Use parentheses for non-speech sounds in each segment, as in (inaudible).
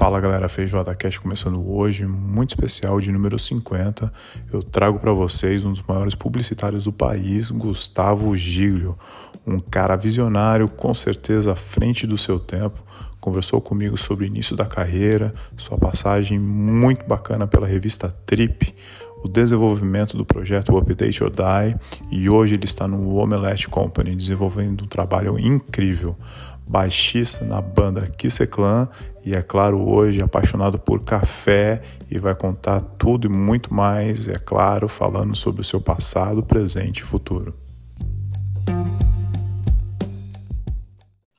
Fala galera, Feijoada Cast começando hoje, muito especial de número 50. Eu trago para vocês um dos maiores publicitários do país, Gustavo Giglio, um cara visionário, com certeza à frente do seu tempo. Conversou comigo sobre o início da carreira, sua passagem muito bacana pela revista Trip, o desenvolvimento do projeto Update or Die e hoje ele está no Omelette Company desenvolvendo um trabalho incrível baixista na banda Kiss Clan e é claro hoje apaixonado por café e vai contar tudo e muito mais, é claro, falando sobre o seu passado, presente e futuro.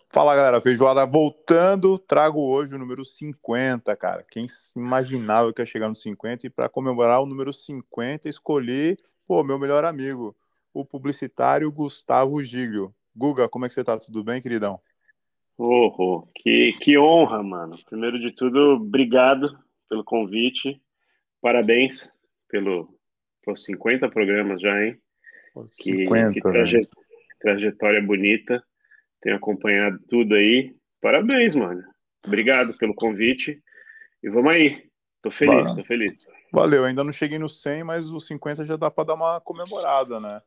Fala galera, feijoada voltando, trago hoje o número 50, cara. Quem imaginava que ia chegar no 50 e para comemorar o número 50 escolhi, pô, meu melhor amigo, o publicitário Gustavo Giglio. Guga, como é que você tá? Tudo bem, queridão? Oh, oh, que, que honra, mano. Primeiro de tudo, obrigado pelo convite. Parabéns pelo, pelos 50 programas já, hein? 50, que, que traje, trajetória bonita. Tenho acompanhado tudo aí. Parabéns, mano. Obrigado pelo convite. E vamos aí. Tô feliz, Valeu. tô feliz. Valeu, ainda não cheguei no 100, mas os 50 já dá para dar uma comemorada, né?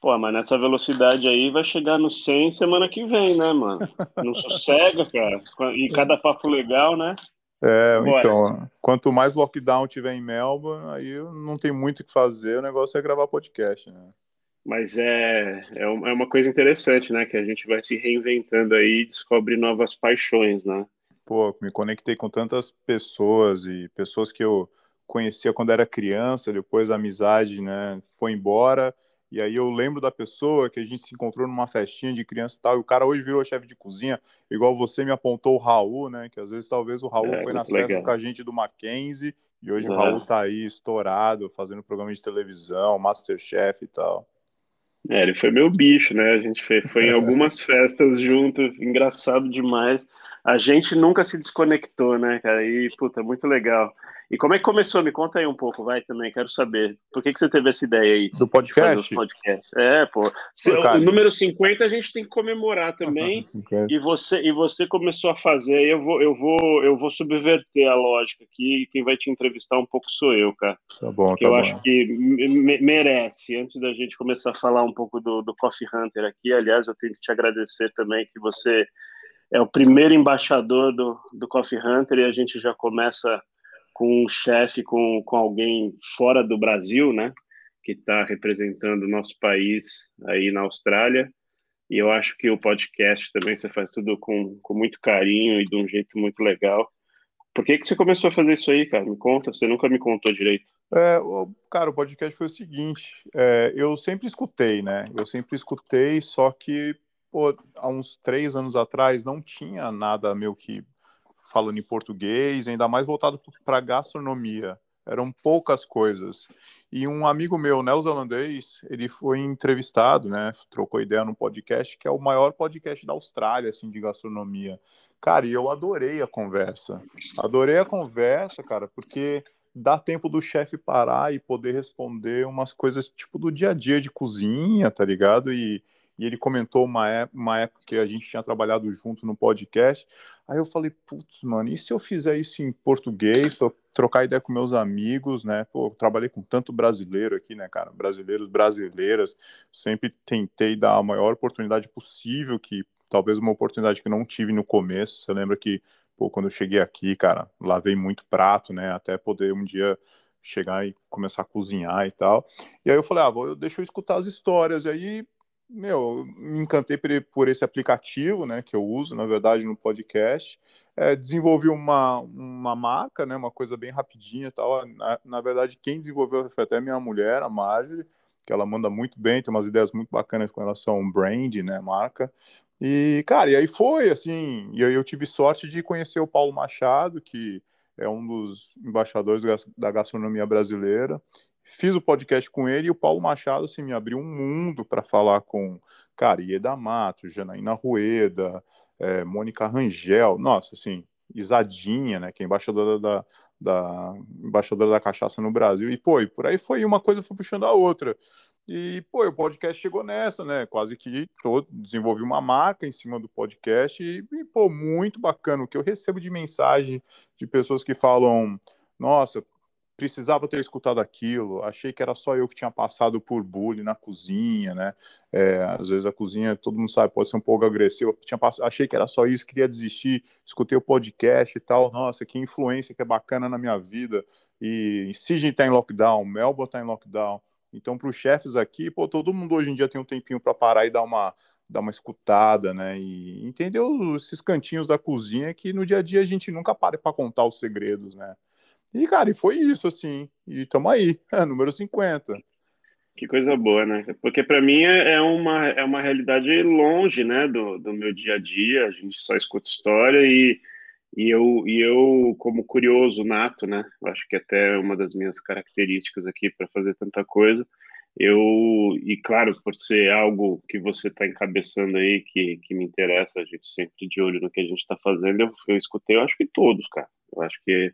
Pô, mas nessa velocidade aí vai chegar no 100 semana que vem, né, mano? Não sossega, cara. E cada papo legal, né? É, Bora. então, quanto mais lockdown tiver em Melbourne, aí não tem muito o que fazer, o negócio é gravar podcast, né? Mas é, é, é uma coisa interessante, né? Que a gente vai se reinventando aí e descobre novas paixões, né? Pô, me conectei com tantas pessoas e pessoas que eu conhecia quando era criança, depois a amizade, né, foi embora e aí eu lembro da pessoa que a gente se encontrou numa festinha de criança e tal, e o cara hoje virou chefe de cozinha, igual você me apontou o Raul, né? Que às vezes talvez o Raul é, foi nas legal. festas com a gente do Mackenzie, e hoje é. o Raul tá aí estourado, fazendo programa de televisão, Masterchef e tal. É, ele foi meu bicho, né? A gente foi, foi em (laughs) algumas festas junto, engraçado demais. A gente nunca se desconectou, né, cara? E, puta, muito legal. E como é que começou? Me conta aí um pouco, vai também, quero saber. Por que, que você teve essa ideia aí? Do podcast? podcast? É, pô. Se, pô o número 50 a gente tem que comemorar também. e você e você começou a fazer, eu vou eu vou eu vou subverter a lógica aqui e quem vai te entrevistar um pouco sou eu, cara. Tá bom, Porque tá eu bom. acho que merece. Antes da gente começar a falar um pouco do, do Coffee Hunter aqui, aliás, eu tenho que te agradecer também que você é o primeiro embaixador do, do Coffee Hunter e a gente já começa com um chefe, com, com alguém fora do Brasil, né? Que está representando o nosso país aí na Austrália. E eu acho que o podcast também você faz tudo com, com muito carinho e de um jeito muito legal. Por que, que você começou a fazer isso aí, cara? Me conta, você nunca me contou direito. É, cara, o podcast foi o seguinte: é, eu sempre escutei, né? Eu sempre escutei, só que pô, há uns três anos atrás não tinha nada meio que falando em português, ainda mais voltado para gastronomia. Eram poucas coisas. E um amigo meu, neozelandês, ele foi entrevistado, né? Trocou ideia no podcast, que é o maior podcast da Austrália, assim, de gastronomia. Cara, e eu adorei a conversa. Adorei a conversa, cara, porque dá tempo do chefe parar e poder responder umas coisas tipo do dia a dia de cozinha, tá ligado? E, e ele comentou uma, é, uma época que a gente tinha trabalhado junto no podcast. Aí eu falei, putz, mano, e se eu fizer isso em português, trocar ideia com meus amigos, né? Pô, trabalhei com tanto brasileiro aqui, né, cara? Brasileiros, brasileiras. Sempre tentei dar a maior oportunidade possível, que talvez uma oportunidade que não tive no começo. Você lembra que, pô, quando eu cheguei aqui, cara, lavei muito prato, né? Até poder um dia chegar e começar a cozinhar e tal. E aí eu falei, ah, vou, deixa eu escutar as histórias. E aí meu, me encantei por, esse aplicativo, né, que eu uso, na verdade, no podcast. É, desenvolvi uma, uma marca, né, uma coisa bem rapidinha tal. Na, na, verdade, quem desenvolveu foi até minha mulher, a Marjorie, que ela manda muito bem, tem umas ideias muito bacanas com relação ao brand, né, marca. E, cara, e aí foi, assim, e aí eu tive sorte de conhecer o Paulo Machado, que é um dos embaixadores da gastronomia brasileira, Fiz o podcast com ele e o Paulo Machado assim, me abriu um mundo para falar com cara, Ieda Mato, Janaína Rueda, é, Mônica Rangel, nossa, assim, Isadinha, né, que é embaixadora da, da embaixadora da cachaça no Brasil, e pô, e por aí foi uma coisa foi puxando a outra. E, pô, o podcast chegou nessa, né? Quase que todo, desenvolvi uma marca em cima do podcast e, e pô, muito bacana. O que eu recebo de mensagem de pessoas que falam, nossa, precisava ter escutado aquilo, achei que era só eu que tinha passado por bullying na cozinha, né? É, às vezes a cozinha, todo mundo sabe, pode ser um pouco agressiva. Tinha pass... Achei que era só isso, queria desistir, escutei o podcast e tal. Nossa, que influência que é bacana na minha vida. E Sydney está em lockdown, Melbourne está em lockdown. Então, para os chefes aqui, pô, todo mundo hoje em dia tem um tempinho para parar e dar uma, dar uma escutada, né? E entender esses cantinhos da cozinha que no dia a dia a gente nunca para para contar os segredos, né? E, cara, e foi isso, assim. E estamos aí, (laughs) é, número 50. Que coisa boa, né? Porque para mim é, é uma, é uma realidade longe, né, do, do meu dia a dia. A gente só escuta história e, e, eu, e eu, como curioso nato, né, acho que até uma das minhas características aqui para fazer tanta coisa, eu, e claro, por ser algo que você está encabeçando aí, que, que me interessa, a gente sempre de olho no que a gente está fazendo, eu, eu escutei, eu acho que todos, cara. Eu acho que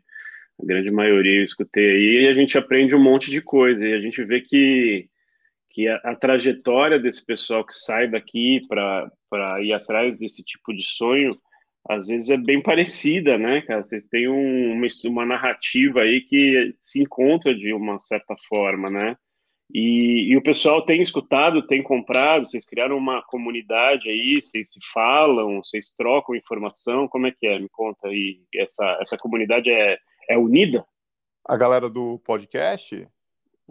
a grande maioria eu escutei aí, e a gente aprende um monte de coisa, e a gente vê que, que a, a trajetória desse pessoal que sai daqui para ir atrás desse tipo de sonho, às vezes é bem parecida, né, cara? Vocês têm um, uma, uma narrativa aí que se encontra de uma certa forma, né? E, e, o pessoal tem escutado, tem comprado, vocês criaram uma comunidade aí, vocês se falam, vocês trocam informação, como é que é? Me conta aí, essa, essa comunidade é, é unida? A galera do podcast?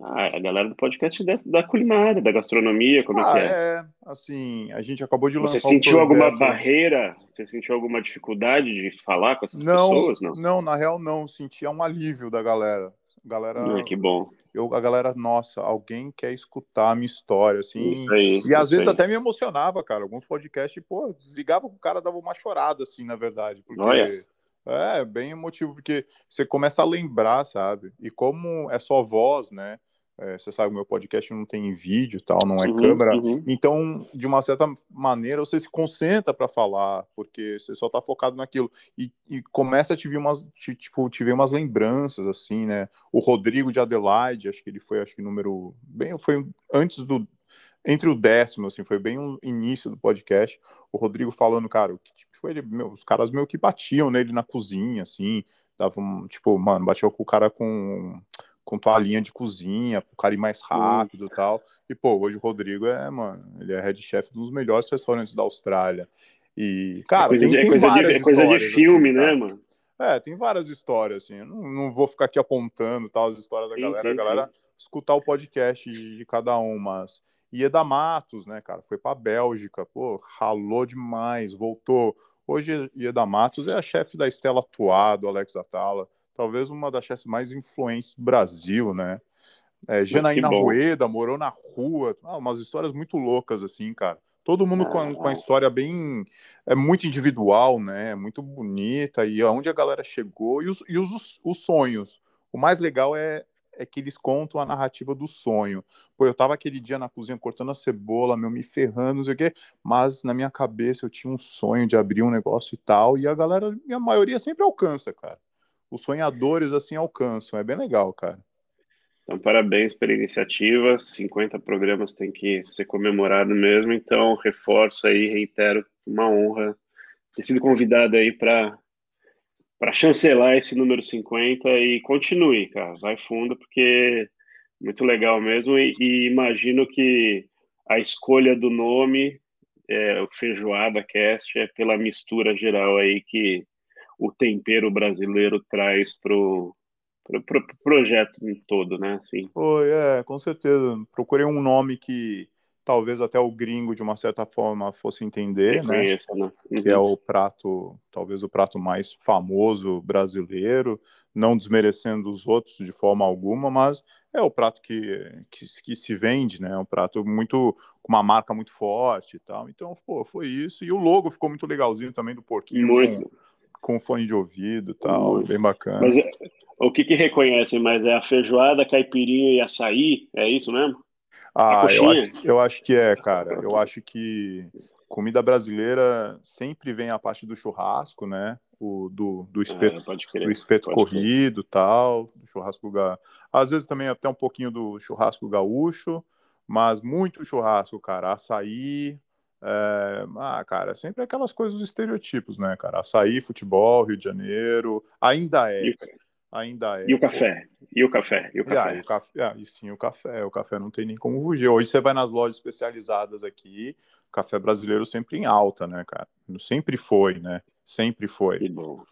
Ah, a galera do podcast da, da culinária, da gastronomia, como ah, é que é? É, assim, a gente acabou de lançar Você sentiu um alguma barreira? Você sentiu alguma dificuldade de falar com essas não, pessoas? Não, não, na real não. Sentia um alívio da galera. Galera, ah, que bom. Eu, a galera, nossa, alguém quer escutar a minha história, assim. Isso aí, e às vezes aí. até me emocionava, cara. Alguns podcasts, pô, desligava com o cara, dava uma chorada, assim, na verdade. Porque Olha. É, bem emotivo, porque você começa a lembrar, sabe? E como é só voz, né? É, você sabe, o meu podcast não tem vídeo tal, não é Uhum, câmera. uhum. Então, de uma certa maneira, você se concentra para falar, porque você só tá focado naquilo. E, e começa a te vir umas, te- tipo, te ver umas lembranças, assim, né? O Rodrigo de Adelaide, acho que ele foi, acho que número. Bem, foi antes do. Entre o décimo, assim, foi bem o início do podcast. O Rodrigo falando, cara, o que tipo, ele, meu, os caras meio que batiam nele na cozinha, assim, davam, tipo, mano, batia com o cara com, com toalhinha de cozinha, pro cara ir mais rápido e tal. E, pô, hoje o Rodrigo é, mano, ele é head chef de um dos melhores restaurantes da Austrália. E, cara, é coisa, tem, de, é tem coisa, de, é coisa de filme, assim, né, cara. mano? É, tem várias histórias, assim. Eu não, não vou ficar aqui apontando tal, as histórias da Sim, galera. sim, a galera escutar o podcast de, de cada um, mas. Ieda Matos, né, cara? Foi pra Bélgica, pô, ralou demais, voltou. Hoje, Ieda Matos é a chefe da Estela Atuar, do Alex Atala. Talvez uma das chefes mais influentes do Brasil, né? É, Janaína. Rueda morou na rua. Ah, umas histórias muito loucas, assim, cara. Todo mundo com, a, com a Ah. história bem. É muito individual, né? Muito bonita. E aonde a galera chegou. E os, e os, os sonhos. O mais legal é, é que eles contam a narrativa do sonho. Pô, eu tava aquele dia na cozinha cortando a cebola, meu, me ferrando, não sei o quê. Mas na minha cabeça eu tinha um sonho de abrir um negócio e tal. E a galera, a maioria sempre alcança, cara. Os sonhadores, assim, alcançam. É bem legal, cara. Então, parabéns pela iniciativa. 50 programas tem que ser comemorado mesmo. Então, reforço aí, reitero, uma honra ter sido convidado aí para para chancelar esse número 50 e continue, cara. Vai fundo, porque muito legal mesmo. E, e imagino que a escolha do nome, é, o Feijoada Cast, é pela mistura geral aí que o tempero brasileiro traz pro pro, pro projeto todo, né? Assim. Foi, é, com certeza. Procurei um nome que talvez até o gringo, de uma certa forma, fosse entender, né? Reconheça, né? Que é Uhum. o prato, talvez o prato mais famoso brasileiro, não desmerecendo os outros de forma alguma, mas é o prato que, que, que se vende, né? É um prato muito, com uma marca muito forte e tal. Então, pô, foi isso. E o logo ficou muito legalzinho também do porquinho, Muito. com, com fone de ouvido e tal, Muito. bem bacana. Mas é- o que que reconhecem mais? É a feijoada, caipirinha e açaí? É isso mesmo? Ah, eu acho, eu acho que é, cara. Eu acho que comida brasileira sempre vem a parte do churrasco, né? O, do, do espeto, É, pode crer. do espeto pode crer. corrido tal, do churrasco ga... Às vezes também até um pouquinho do churrasco gaúcho, mas muito churrasco, cara. Açaí, É, ah, cara, sempre aquelas coisas dos estereotipos, né, cara? Açaí, futebol, Rio de Janeiro, ainda é. E, ainda é. E o café? E o café? E o café? Ah, e, o café ah, e sim, o café. O café não tem nem como fugir. Hoje você vai nas lojas especializadas aqui, o café brasileiro sempre em alta, né, cara? Sempre foi, né? Sempre foi. Que bom.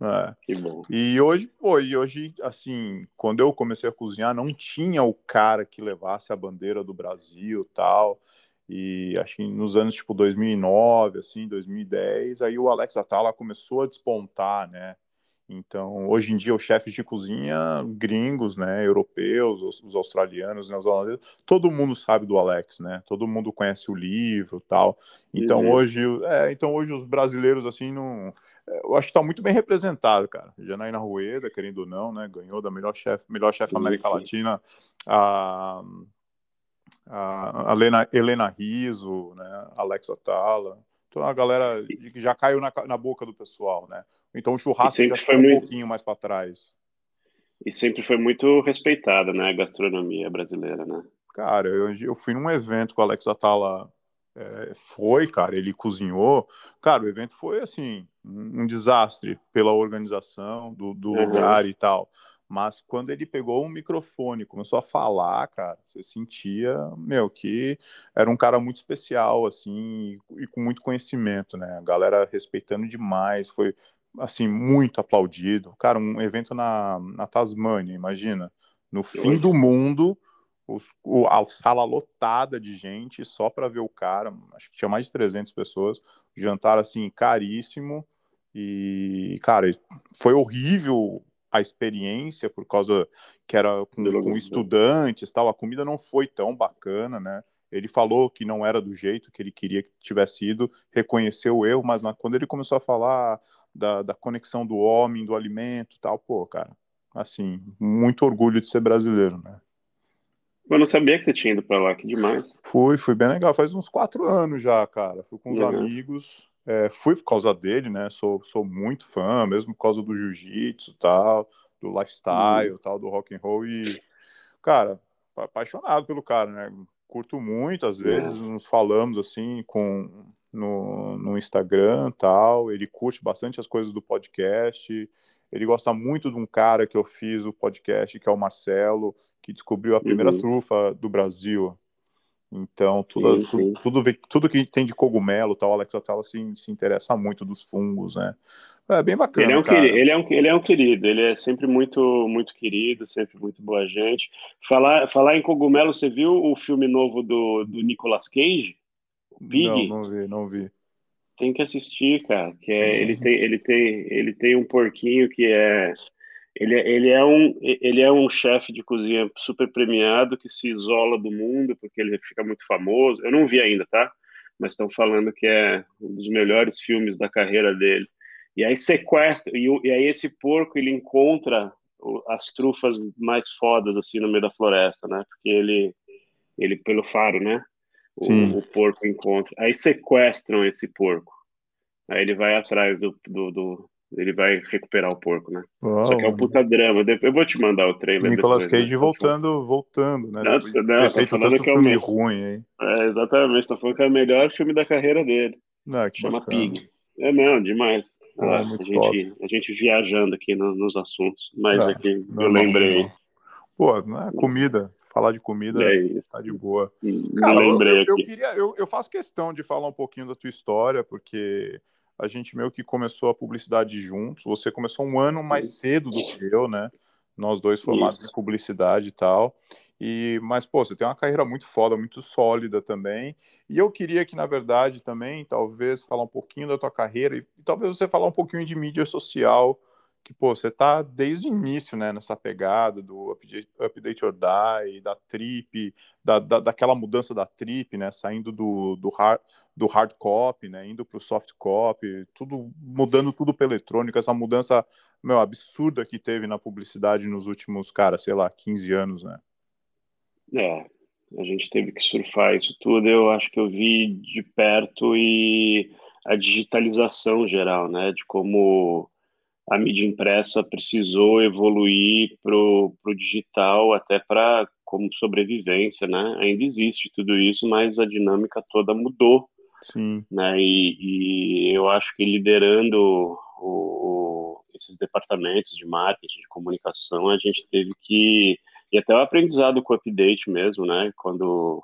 É. Que bom. E hoje, pô, e hoje, assim, quando eu comecei a cozinhar, não tinha o cara que levasse a bandeira do Brasil tal. E acho que nos anos tipo 2009, assim, 2010, aí o Alex Atala começou a despontar, né? Então, hoje em dia, os chefes de cozinha gringos, né, europeus, os, os australianos, neozelandeses, todo mundo sabe do Alex, né? Todo mundo conhece o livro, tal. Então, uhum. hoje, é, então hoje os brasileiros assim não, é, eu acho que está muito bem representado, cara. Janaína Rueda, querendo ou não, né, ganhou da melhor chefe, melhor chefe América sim. Latina, a a Helena, Helena Riso, né, Alex Atala. Então a galera que já caiu na, na boca do pessoal, né? Então o churrasco já foi muito... um pouquinho mais para trás. E sempre foi muito respeitada, né, a gastronomia brasileira, né? Cara, eu, eu fui num evento com o Alex Atala, é, foi, cara, ele cozinhou. Cara, o evento foi, assim, um, um desastre pela organização do, do uhum. lugar e tal. Mas quando ele pegou o microfone, começou a falar, cara, você sentia, meu, que era um cara muito especial, assim, e com muito conhecimento, né? A galera respeitando demais, foi, assim, muito aplaudido. Cara, um evento na, na Tasmânia, imagina, no fim do mundo, os, o, a sala lotada de gente só para ver o cara, acho que tinha mais de 300 pessoas, jantar, assim, caríssimo. E, cara, foi horrível a experiência por causa que era com, com estudantes tal, a comida não foi tão bacana, né? Ele falou que não era do jeito que ele queria que tivesse ido, reconheceu o erro, mas na, quando ele começou a falar da, da conexão do homem, do alimento tal, pô, cara, assim, muito orgulho de ser brasileiro, né? Eu não sabia que você tinha ido para lá, que demais. Fui, fui bem legal. Faz uns quatro anos já, cara. Fui com os uhum. amigos. É, fui por causa dele, né? Sou, sou muito fã, mesmo por causa do jiu-jitsu tal, do lifestyle uhum. tal, do rock and roll e, cara, apaixonado pelo cara, né? Curto muito, às vezes uhum. nos falamos assim com no, no Instagram tal. Ele curte bastante as coisas do podcast. Ele gosta muito de um cara que eu fiz o podcast, que é o Marcelo, que descobriu a primeira uhum. trufa do Brasil, então, tudo, sim, sim. Tudo, tudo, tudo, que tem de cogumelo, tal, Alex Atala se, se interessa muito dos fungos, né? É bem bacana. Ele é, um querido, ele, é um, ele é um querido, ele é sempre muito muito querido, sempre muito boa gente. Falar, falar em cogumelo, você viu o filme novo do, do Nicolas Cage? Pig? Não, não vi, não vi. Tem que assistir, cara. Que é, ele, tem, ele, tem, ele tem um porquinho que é ele, é, ele é um ele é um chefe de cozinha super premiado que se isola do mundo porque ele fica muito famoso. Eu não vi ainda, tá? Mas estão falando que é um dos melhores filmes da carreira dele. E aí sequestra e, e aí esse porco ele encontra as trufas mais fodas assim no meio da floresta, né? Porque ele ele pelo faro, né? O, o porco encontra. Aí sequestram esse porco. Aí ele vai atrás do, do, do ele vai recuperar o porco, né? Uau. Só que é um puta drama. Eu vou te mandar o trailer. Nicolas depois, Cage né? voltando, voltando, né? Não, não, tô falando que é o filme ruim, hein? É, exatamente, tô falando que é o melhor filme da carreira dele. Ah, Chama bacana. Pig. É, não, demais. Ah, a, gente, a gente viajando aqui no, nos assuntos, mas aqui é eu lembrei. Pô, não é comida. Falar de comida é isso. tá de boa. Cara, lembrei eu, eu, aqui. Eu, queria, eu, eu faço questão de falar um pouquinho da tua história, porque a gente meio que começou a publicidade juntos. Você começou um ano mais cedo do que eu, né? Nós dois formados Isso. em publicidade e tal. E, mas, pô, você tem uma carreira muito foda, muito sólida também. E eu queria que, na verdade, também, talvez, falar um pouquinho da tua carreira e, e talvez você falar um pouquinho de mídia social, que, pô, você tá desde o início, né, nessa pegada do Update, update or Die, da Trip, da, da, daquela mudança da Trip, né, saindo do, do, hard, do hard copy, né, indo para o soft copy, tudo, mudando tudo para eletrônica, essa mudança, meu, absurda que teve na publicidade nos últimos, cara, sei lá, 15 anos, né. É, a gente teve que surfar isso tudo, eu acho que eu vi de perto e a digitalização geral, né, de como a mídia impressa precisou evoluir para o digital até para como sobrevivência, né? Ainda existe tudo isso, mas a dinâmica toda mudou Sim. Né? E, e eu acho que liderando o, esses departamentos de marketing, de comunicação, a gente teve que e até o aprendizado com o update mesmo, né? Quando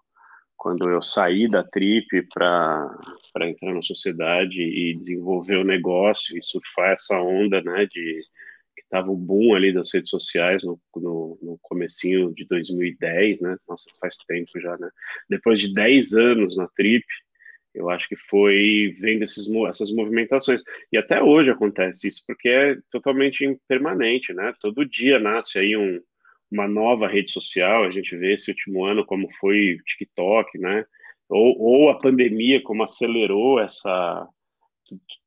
quando eu saí da Trip para entrar na sociedade e desenvolver o negócio e surfar essa onda, né, de que tava o boom ali das redes sociais no, no, no comecinho de 2010, né, nossa, faz tempo já, né, depois de 10 anos na Trip, eu acho que foi vendo esses, essas movimentações. E até hoje acontece isso, porque é totalmente impermanente, né? Todo dia nasce aí um, uma nova rede social, a gente vê esse último ano como foi o TikTok, né? Ou, ou a pandemia como acelerou essa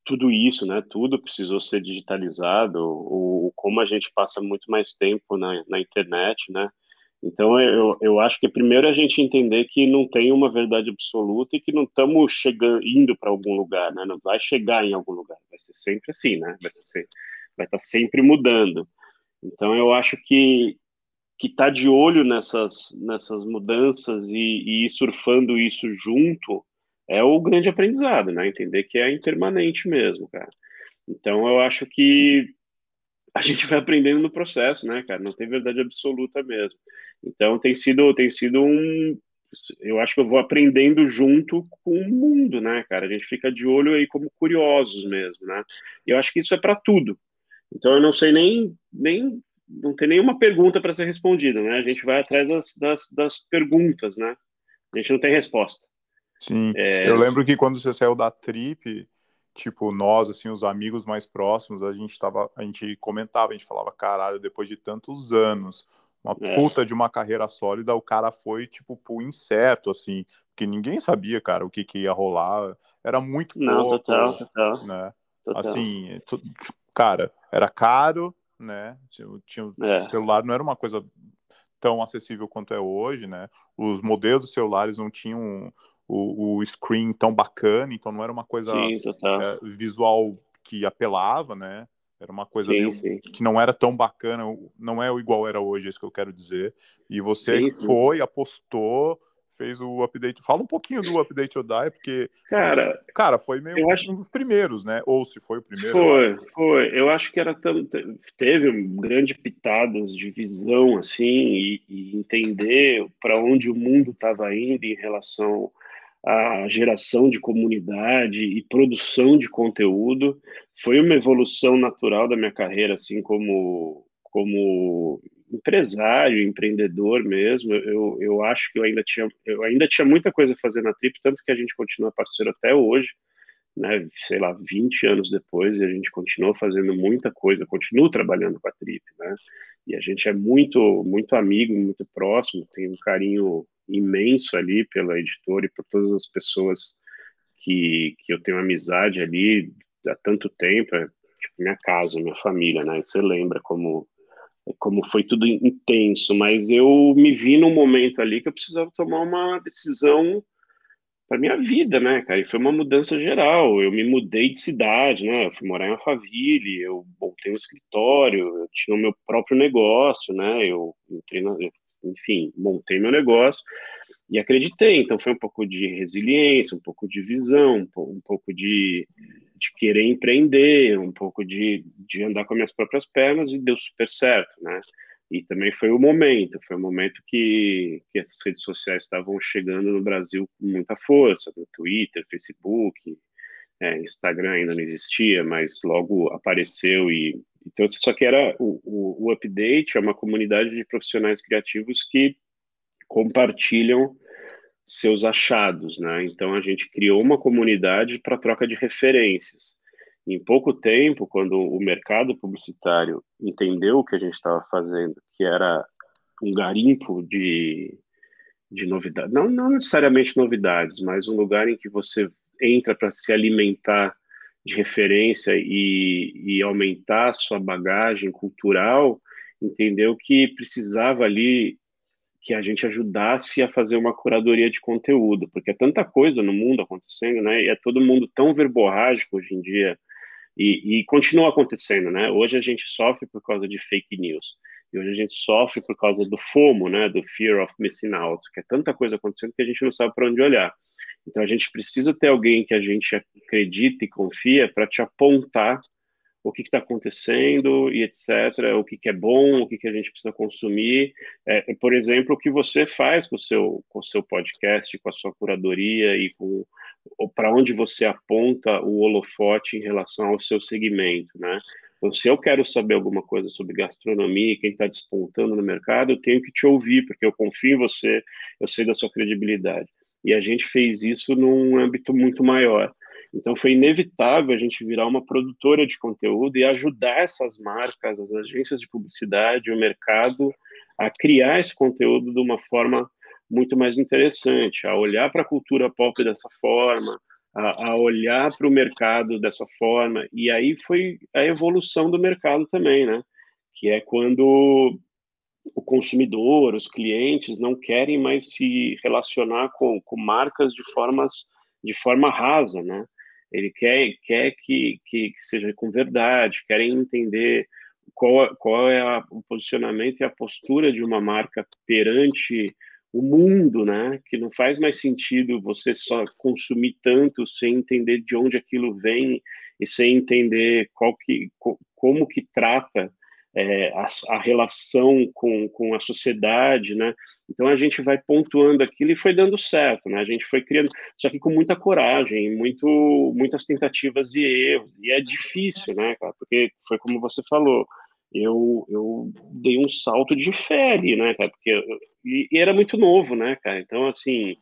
tudo isso, né? Tudo precisou ser digitalizado, ou, como a gente passa muito mais tempo na, na internet, né? Então, eu, eu acho que primeiro a gente entender que não tem uma verdade absoluta e que não estamos chegando, indo para algum lugar, né? Não vai chegar em algum lugar, vai ser sempre assim, né? Vai, ser, vai estar tá sempre mudando. Então, eu acho que que está de olho nessas, nessas mudanças e, e ir surfando isso junto é o grande aprendizado, né? Entender que é impermanente mesmo, cara. Então, eu acho que a gente vai aprendendo no processo, né, cara? Não tem verdade absoluta mesmo. Então, tem sido, tem sido um. Eu acho que eu vou aprendendo junto com o mundo, né, cara? A gente fica de olho aí como curiosos mesmo, né? E eu acho que isso é para tudo. Então, eu não sei nem, nem não tem nenhuma pergunta para ser respondida, né? A gente vai atrás das, das, das, perguntas, né? A gente não tem resposta. Sim. É... Eu lembro que quando você saiu da trip, tipo, nós, assim, os amigos mais próximos, a gente tava, a gente comentava, a gente falava, caralho, depois de tantos anos, uma é. puta de uma carreira sólida, o cara foi, tipo, pro incerto, assim, porque ninguém sabia, cara, o que, que ia rolar, era muito Não, pouco, total, total. né? Total. Assim, cara, era caro, né? Tinha, é. O celular não era uma coisa tão acessível quanto é hoje, né? Os modelos dos celulares não tinham o, o screen tão bacana, então não era uma coisa sim, é, visual que apelava, né? Era uma coisa sim, sim. que não era tão bacana, não é igual era hoje, é isso que eu quero dizer. E você foi, apostou, fez o update. Fala um pouquinho do update Odai, porque cara, cara, foi meio acho... um dos primeiros, né? Ou se foi o primeiro. Foi, eu foi. Eu acho que era tão, teve grande pitadas de visão assim e, e entender para onde o mundo estava indo em relação à geração de comunidade e produção de conteúdo. Foi uma evolução natural da minha carreira, assim como como empresário, empreendedor mesmo, eu, eu acho que eu ainda tinha eu ainda tinha muita coisa a fazer na Trip, tanto que a gente continua parceiro até hoje, né, sei lá, 20 anos depois, e a gente continua fazendo muita coisa, continua trabalhando com a Trip, né? E a gente é muito muito amigo, muito próximo, tem um carinho imenso ali pela editora e por todas as pessoas que, que eu tenho amizade ali há tanto tempo, é, tipo minha casa, minha família, né? Você lembra como como foi tudo intenso, mas eu me vi num momento ali que eu precisava tomar uma decisão para minha vida, né, cara? E foi uma mudança geral. Eu me mudei de cidade, né? Eu fui morar em Alphaville, eu montei um escritório, eu tinha o meu próprio negócio, né? Eu entrei na, enfim, montei meu negócio e acreditei. Então foi um pouco de resiliência, um pouco de visão, um pouco de de querer empreender, um pouco de, de andar com minhas próprias pernas e deu super certo, né? E também foi o momento, foi o momento que, que as redes sociais estavam chegando no Brasil com muita força, no Twitter, Facebook, é, Instagram ainda não existia, mas logo apareceu e então só que era o, o, o update é uma comunidade de profissionais criativos que compartilham seus achados, né? Então a gente criou uma comunidade para troca de referências. Em pouco tempo, quando o mercado publicitário entendeu o que a gente estava fazendo, que era um garimpo de, de novidades, não, não necessariamente novidades, mas um lugar em que você entra para se alimentar de referência e, e aumentar a sua bagagem cultural, entendeu que precisava ali que a gente ajudasse a fazer uma curadoria de conteúdo, porque é tanta coisa no mundo acontecendo, né? E é todo mundo tão verborrágico hoje em dia, e, e, continua acontecendo, né? Hoje a gente sofre por causa de fake news, e hoje a gente sofre por causa do FOMO, né? Do Fear of Missing Out, que é tanta coisa acontecendo que a gente não sabe para onde olhar. Então a gente precisa ter alguém que a gente acredita e confia para te apontar o que está acontecendo e etc, o que, que, é bom, o que, que a gente precisa consumir. É, por exemplo, o que você faz com o seu, com seu podcast, com a sua curadoria e com para onde você aponta o holofote em relação ao seu segmento, né? Então, se eu quero saber alguma coisa sobre gastronomia, quem está despontando no mercado, eu tenho que te ouvir, porque eu confio em você, eu sei da sua credibilidade. E a gente fez isso num âmbito muito maior. Então foi inevitável a gente virar uma produtora de conteúdo e ajudar essas marcas, as agências de publicidade, o mercado a criar esse conteúdo de uma forma muito mais interessante, a olhar para a cultura pop dessa forma, a, a olhar para o mercado dessa forma. E aí foi a evolução do mercado também, né? Que é quando o consumidor, os clientes não querem mais se relacionar com, com marcas de formas de forma rasa, né? Ele quer, quer que, que, que seja com verdade, querem entender qual, qual é a, o posicionamento e a postura de uma marca perante o mundo, né? Que não faz mais sentido você só consumir tanto sem entender de onde aquilo vem e sem entender qual que, como que trata é, a, a, relação com, com a sociedade, né? Então a gente vai pontuando aquilo e foi dando certo, né? A gente foi criando, só que com muita coragem, muito, muitas tentativas e erros. E é difícil, né, cara? Porque foi como você falou, eu, eu dei um salto de fé ali, né, cara? Porque e, e era muito novo, né, cara? Então assim,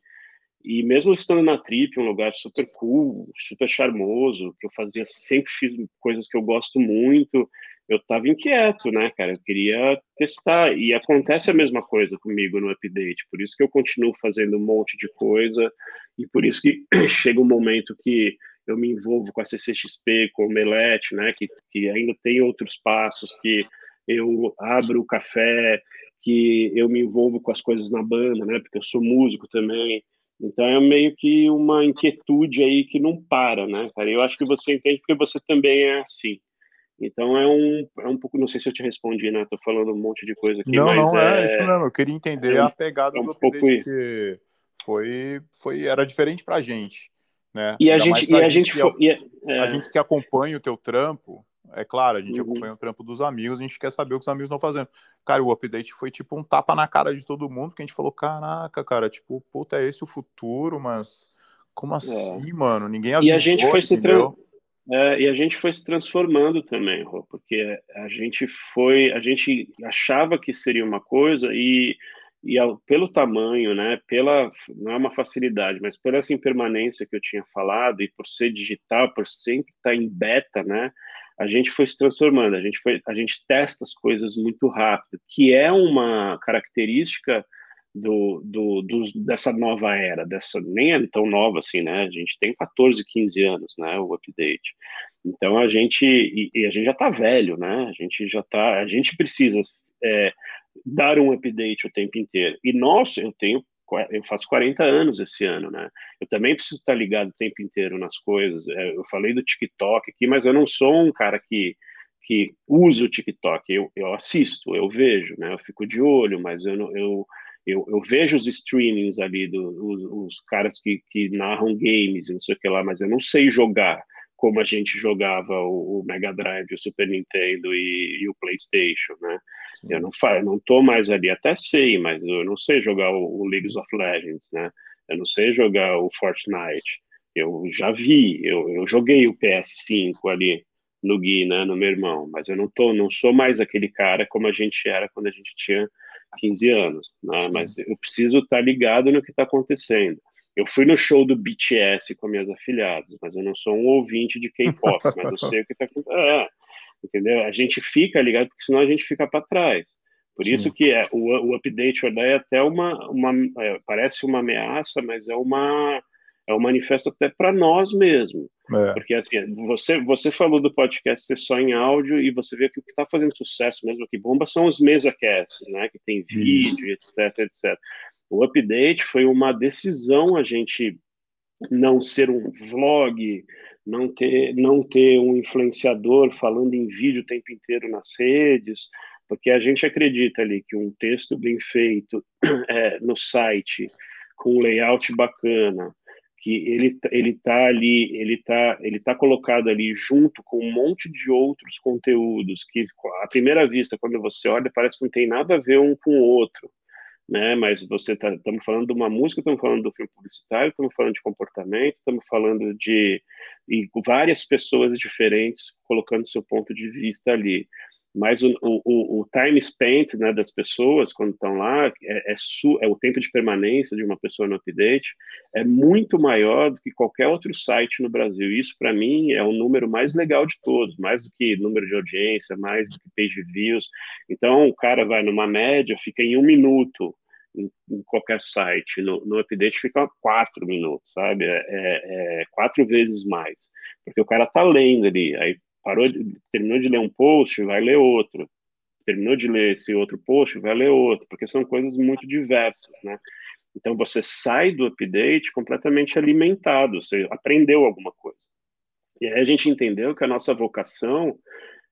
e mesmo estando na Trip, um lugar super cool, super charmoso, que eu fazia, sempre fiz coisas que eu gosto muito, eu estava inquieto, né, cara? Eu queria testar. E acontece a mesma coisa comigo no update. Por isso que eu continuo fazendo um monte de coisa. E por isso que (clears throat) chega um momento que eu me envolvo com a CCXP, com o Melete, né? Que, que ainda tem outros passos, que eu abro o café, que eu me envolvo com as coisas na banda, né? Porque eu sou músico também. Então é meio que uma inquietude aí que não para, né, cara? Eu acho que você entende porque você também é assim. Então é um, é um pouco, não sei se eu te respondi, né? Tô falando um monte de coisa aqui, não, não é, é isso mesmo. Eu queria entender é, a pegada é um do update pouco... que foi, foi era diferente pra gente, né? E a gente, e a gente, foi, que, é, a gente que acompanha o teu trampo, é claro, a gente uhum. acompanha o trampo dos amigos, a gente quer saber o que os amigos estão fazendo. Cara, o update foi tipo um tapa na cara de todo mundo, que a gente falou, caraca, cara, tipo, puta, é esse o futuro, mas como é. assim, é. mano? Ninguém avisou, E a gente foi se tra... É, e a gente foi se transformando também, Rô, porque a gente foi, a gente achava que seria uma coisa e, e ao, pelo tamanho, né, pela não é uma facilidade, mas por essa impermanência que eu tinha falado e por ser digital, por sempre estar em beta, né, a gente foi se transformando, a gente foi, a gente testa as coisas muito rápido, que é uma característica do, do, do, dessa nova era, dessa nem é tão nova assim, né? A gente tem 14, 15 anos, né? O update. Então a gente e, e a gente já está velho, né? A gente já tá, a gente precisa é, dar um update o tempo inteiro. E nós, eu tenho eu faço 40 anos esse ano, né? Eu também preciso estar ligado o tempo inteiro nas coisas. É, eu falei do TikTok aqui, mas eu não sou um cara que que usa o TikTok. Eu, eu assisto, eu vejo, né? Eu fico de olho, mas eu, eu eu, eu vejo os streamings ali, do, os, os, caras que, que narram games e não sei o que lá, mas eu não sei jogar como a gente jogava o, Mega Drive, o Super Nintendo e, e o PlayStation, né? Sim. Eu não faço, não tô mais ali, até sei, mas eu não sei jogar o, o League of Legends, né? Eu não sei jogar o Fortnite. Eu já vi, eu, eu joguei o PS5 ali no Gui, né, no meu irmão, mas eu não tô, não sou mais aquele cara como a gente era quando a gente tinha 15 anos, né? mas eu preciso estar ligado no que está acontecendo. Eu fui no show do BTS com minhas afilhadas, mas eu não sou um ouvinte de K-pop, mas eu (laughs) sei o que está acontecendo. É, entendeu? A gente fica ligado, porque senão a gente fica para trás. Por Sim. isso que é, o, o update é até uma, uma é, parece uma ameaça, mas é uma é um manifesto até para nós mesmos. É. Porque assim, você, você falou do podcast ser só em áudio e você vê que o que está fazendo sucesso mesmo que bomba são os mesacasts, né? Que tem vídeo, Isso. etc, etc. O update foi uma decisão a gente não ser um vlog, não ter, não ter um influenciador falando em vídeo o tempo inteiro nas redes, porque a gente acredita ali que um texto bem feito (clears throat) é, no site, com um layout bacana, que ele ele tá ali ele tá ele tá colocado ali junto com um monte de outros conteúdos que à primeira vista quando você olha parece que não tem nada a ver um com o outro né? Mas você tá estamos falando de uma música estamos falando do filme publicitário estamos falando de comportamento estamos falando de várias pessoas diferentes colocando seu ponto de vista ali mas o, o, o, time spent né, das pessoas quando estão lá é, é, su, é, o tempo de permanência de uma pessoa no update é muito maior do que qualquer outro site no Brasil. Isso para mim é o número mais legal de todos, mais do que número de audiência, mais do que page views. Então o cara vai numa média, fica em um minuto em, em qualquer site, no, no, update fica quatro minutos, sabe? É, é, é quatro vezes mais, porque o cara tá lendo ali, aí parou de, terminou de ler um post, vai ler outro. Terminou de ler esse outro post, vai ler outro, porque são coisas muito diversas, né? Então você sai do update completamente alimentado, você aprendeu alguma coisa. E aí a gente entendeu que a nossa vocação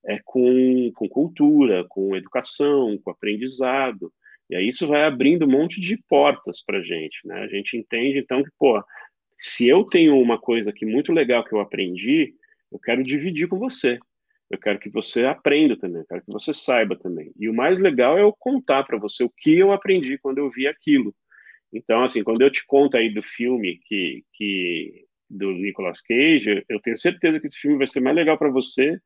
é com, com cultura, com educação, com aprendizado. E aí isso vai abrindo um monte de portas para a gente, né? A gente entende então que, pô, se eu tenho uma coisa que muito legal que eu aprendi, eu quero dividir com você. Eu quero que você aprenda também, eu quero que você saiba também. E o mais legal é eu contar para você o que eu aprendi quando eu vi aquilo. Então, assim, quando eu te conto aí do filme que, que do Nicolas Cage, eu tenho certeza que esse filme vai ser mais legal para você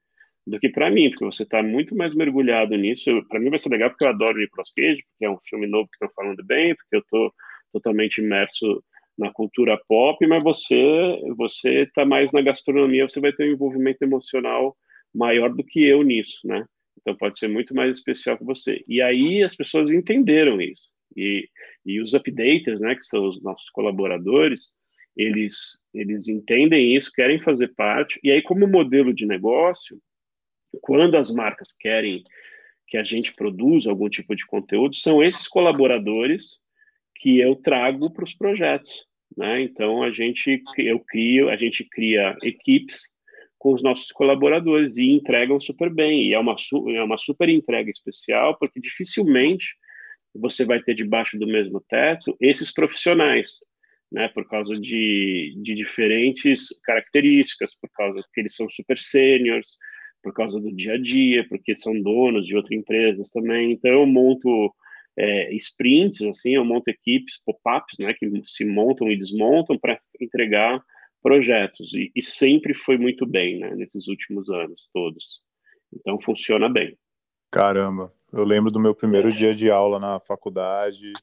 do que para mim, porque você está muito mais mergulhado nisso. Para mim vai ser legal porque eu adoro Nicolas Cage, porque é um filme novo que estão falando bem, porque eu estou totalmente imerso na cultura pop, mas você você está mais na gastronomia, você vai ter um envolvimento emocional maior do que eu nisso, né? Então pode ser muito mais especial que você. E aí as pessoas entenderam isso. E, e os updaters, né, que são os nossos colaboradores, eles eles entendem isso, querem fazer parte. E aí como modelo de negócio, quando as marcas querem que a gente produza algum tipo de conteúdo, são esses colaboradores que eu trago para os projetos, né? Então a gente eu crio, a gente cria equipes com os nossos colaboradores e entregam super bem. E é uma é uma super entrega especial porque dificilmente você vai ter debaixo do mesmo teto esses profissionais, né? Por causa de, de diferentes características, por causa que eles são super sêniores, por causa do dia a dia, porque são donos de outras empresas também. Então eu monto é, sprints, assim, eu monto equipes, pop-ups, né, que se montam e desmontam para entregar projetos, e, e, sempre foi muito bem, né, nesses últimos anos todos. Então, funciona bem. Caramba, eu lembro do meu primeiro é. dia de aula na faculdade,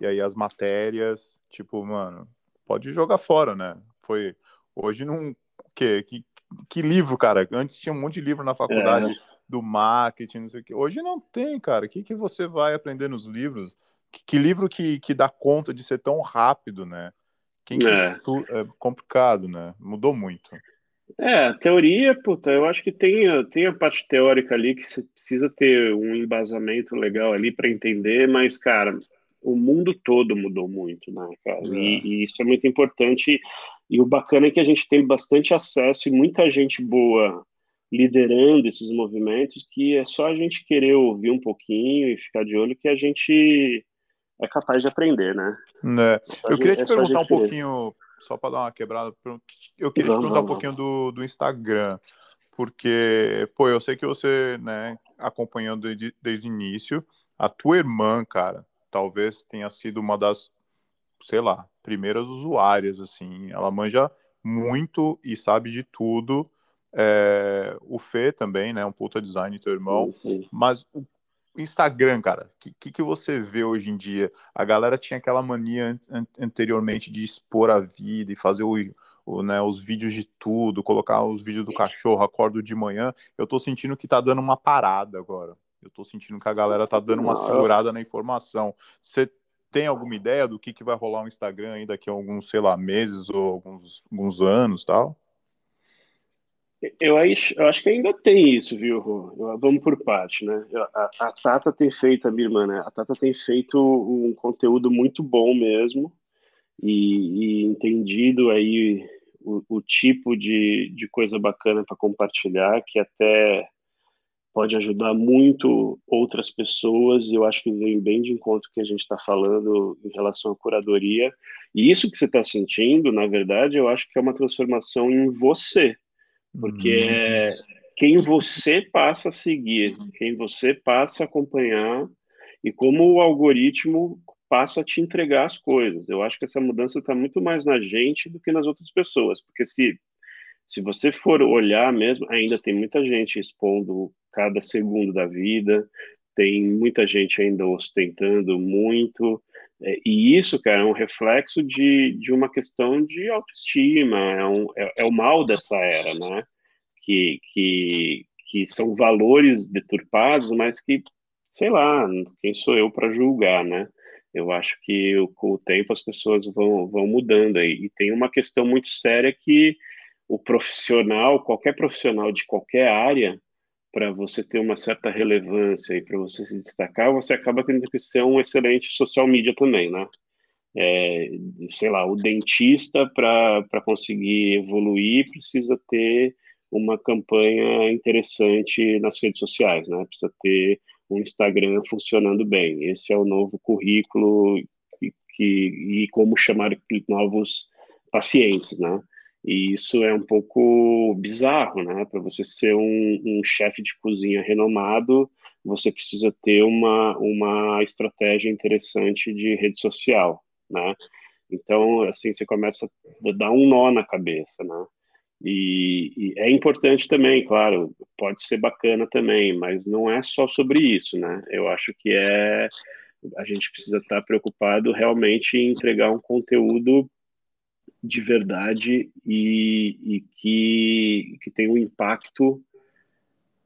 e aí as matérias, tipo, mano, pode jogar fora, né? Foi, hoje não, o quê? Que, que livro, cara? Antes tinha um monte de livro na faculdade. É do marketing, não sei o que. Hoje não tem, cara. O que, que você vai aprender nos livros? Que, que livro que, que dá conta de ser tão rápido, né? Quem que é. é complicado, né? Mudou muito. É, teoria, puta, eu acho que tem, tem a parte teórica ali que você precisa ter um embasamento legal ali para entender, mas, cara, o mundo todo mudou muito, né, cara? É. E, e, isso é muito importante. E o bacana é que a gente tem bastante acesso e muita gente boa liderando esses movimentos que é só a gente querer ouvir um pouquinho e ficar de olho que a gente é capaz de aprender, né? né? Eu queria te é perguntar um pouquinho, só para dar uma quebrada, eu queria vamos, te perguntar vamos, um pouquinho do, do Instagram, porque, pô, eu sei que você, né, acompanhando desde, desde o início, a tua irmã, cara, talvez tenha sido uma das, sei lá, primeiras usuárias, assim, ela manja muito e sabe de tudo, é, o Fê também, né? Um puta design, teu irmão. Sim, sim. Mas o Instagram, cara, o que, que você vê hoje em dia? A galera tinha aquela mania an anteriormente de expor a vida e fazer o, o, né, os vídeos de tudo, colocar os vídeos do cachorro, acordo de manhã. Eu tô sentindo que tá dando uma parada agora. Eu tô sentindo que a galera tá dando uma segurada na informação. Você tem alguma ideia do que, que vai rolar no Instagram aí daqui a alguns, sei lá, meses ou alguns, alguns anos tal? Eu eu acho que ainda tem isso, viu, Vamos por parte, né? A, a, Tata tem feito, a minha irmã, né? A Tata tem feito um conteúdo muito bom mesmo e, e entendido aí o, o, tipo de, de coisa bacana para compartilhar, que até pode ajudar muito outras pessoas. Eu acho que vem bem de encontro que a gente está falando em relação à curadoria. E isso que você está sentindo, na verdade, eu acho que é uma transformação em você, porque uhum. é quem você passa a seguir, quem você passa a acompanhar e como o algoritmo passa a te entregar as coisas. Eu acho que essa mudança está muito mais na gente do que nas outras pessoas, porque se se você for olhar mesmo, ainda tem muita gente expondo cada segundo da vida, tem muita gente ainda ostentando muito, é, e isso, cara, é um reflexo de, de uma questão de autoestima, é, um, é, é o mal dessa era, né? Que, que, que são valores deturpados, mas que, sei lá, quem sou eu para julgar, né? Eu acho que com o tempo as pessoas vão, vão mudando aí. E tem uma questão muito séria que o profissional, qualquer profissional de qualquer área, para você ter uma certa relevância e para você se destacar, você acaba tendo que ser um excelente social media também, né? É, sei lá, o dentista, para conseguir evoluir, precisa ter uma campanha interessante nas redes sociais, né? Precisa ter um Instagram funcionando bem. Esse é o novo currículo que, que, e como chamar novos pacientes, né? E isso é um pouco bizarro, né? Para você ser um, um chefe de cozinha renomado, você precisa ter uma, uma estratégia interessante de rede social, né? Então, assim, você começa a dar um nó na cabeça, né? E, e, é importante também, claro, pode ser bacana também, mas não é só sobre isso, né? Eu acho que é a gente precisa estar preocupado realmente em entregar um conteúdo de verdade e, e que, que tem um impacto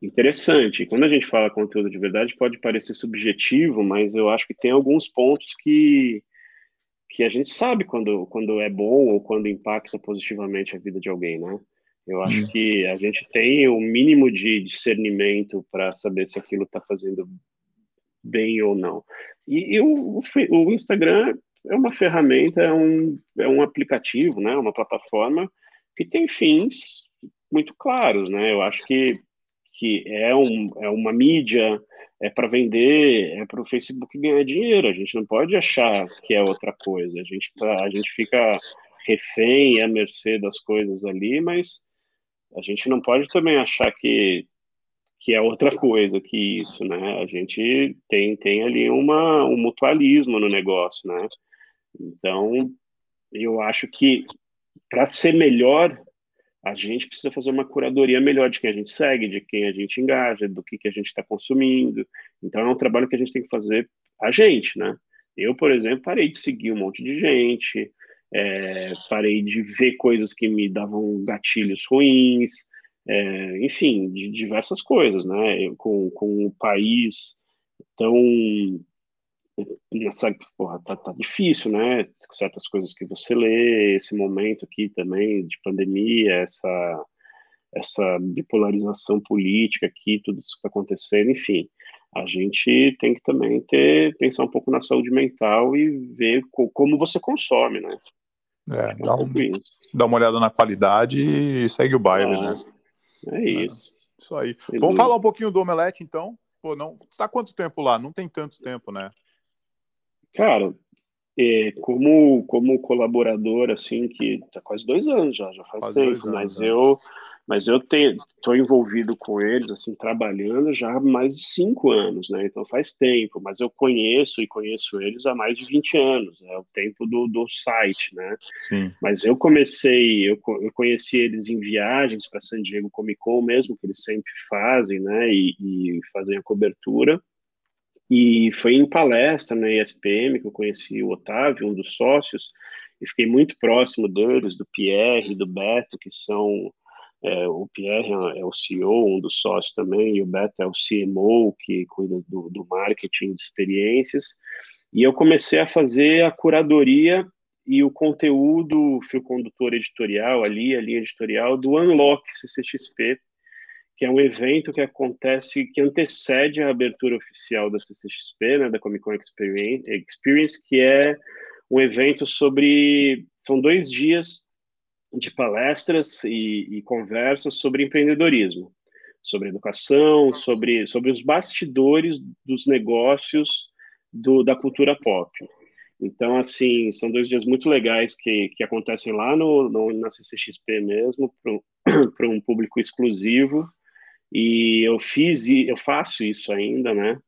interessante. Quando a gente fala conteúdo de verdade, pode parecer subjetivo, mas eu acho que tem alguns pontos que, que a gente sabe quando, quando é bom ou quando impacta positivamente a vida de alguém, né? Eu acho hum. que a gente tem o um mínimo de discernimento para saber se aquilo está fazendo bem ou não. E, e o, o Instagram é uma ferramenta, é um, é um aplicativo, né, uma plataforma que tem fins muito claros, né? Eu acho que, que é, um, é uma mídia, é para vender, é para o Facebook ganhar dinheiro. A gente não pode achar que é outra coisa. A gente, tá, a gente fica refém à mercê das coisas ali, mas a gente não pode também achar que que é outra coisa que isso, né? A gente tem, tem ali uma, um mutualismo no negócio, né? Então, eu acho que para ser melhor, a gente precisa fazer uma curadoria melhor de quem a gente segue, de quem a gente engaja, do que, que a gente está consumindo. Então, é um trabalho que a gente tem que fazer a gente, né? Eu, por exemplo, parei de seguir um monte de gente, é, parei de ver coisas que me davam gatilhos ruins, é, enfim, de diversas coisas, né? Eu, com, com o país tão nessa, porra, tá, tá difícil, né? Certas coisas que você lê, esse momento aqui também de pandemia, essa, essa bipolarização política aqui, tudo isso que está acontecendo, enfim. A gente tem que também ter, pensar um pouco na saúde mental e ver co como você consome, né? É, é dá, um, dá uma olhada na qualidade e segue o baile, é, né? É isso. É, isso aí. Vamos falar um pouquinho do Omelete, então? Pô, não, tá quanto tempo lá? Não tem tanto tempo, né? Cara, é, como, como colaborador, assim, que tá quase dois anos já, já faz, tempo, anos, mas né? eu mas eu estou envolvido com eles, assim, trabalhando já há mais de cinco anos, né? Então faz tempo, mas eu conheço e conheço eles há mais de 20 anos, é o tempo do, do site, né? Sim. Mas eu comecei, eu, eu conheci eles em viagens para San Diego Comic Con mesmo, que eles sempre fazem, né? E, e fazem a cobertura. E foi em palestra na ESPM que eu conheci o Otávio, um dos sócios, e fiquei muito próximo deles, do Pierre, do Beto, que são. É, o Pierre é o CEO, um dos sócios também, e o Beto é o CMO, que cuida do, do marketing de experiências. E eu comecei a fazer a curadoria e o conteúdo, fio condutor editorial ali, a linha editorial do Unlock CCXP, que é um evento que acontece, que antecede a abertura oficial da CCXP, né, da Comic Con Experience, que é um evento sobre, são dois dias de palestras e, e conversas sobre empreendedorismo. sobre educação, sobre, sobre os bastidores dos negócios do, da cultura pop. Então, assim, são dois dias muito legais que, que acontecem lá no, no na CCXP mesmo, (coughs) para um público exclusivo. E eu fiz, eu faço isso ainda, né?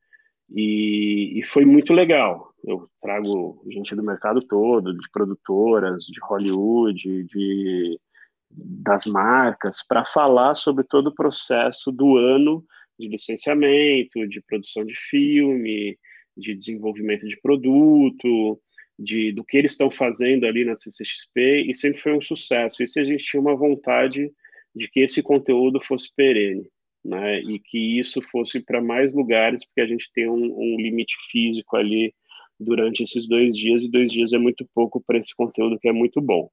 E, e, foi muito legal. Eu trago gente do mercado todo, de produtoras, de Hollywood, de, das marcas, para falar sobre todo o processo do ano de licenciamento, de produção de filme, de desenvolvimento de produto, de, do que eles estão fazendo ali na CCXP, e sempre foi um sucesso. E se a gente tinha uma vontade de que esse conteúdo fosse perene né? E que isso fosse para mais lugares, porque a gente tem um, um, limite físico ali durante esses dois dias, e dois dias é muito pouco para esse conteúdo que é muito bom.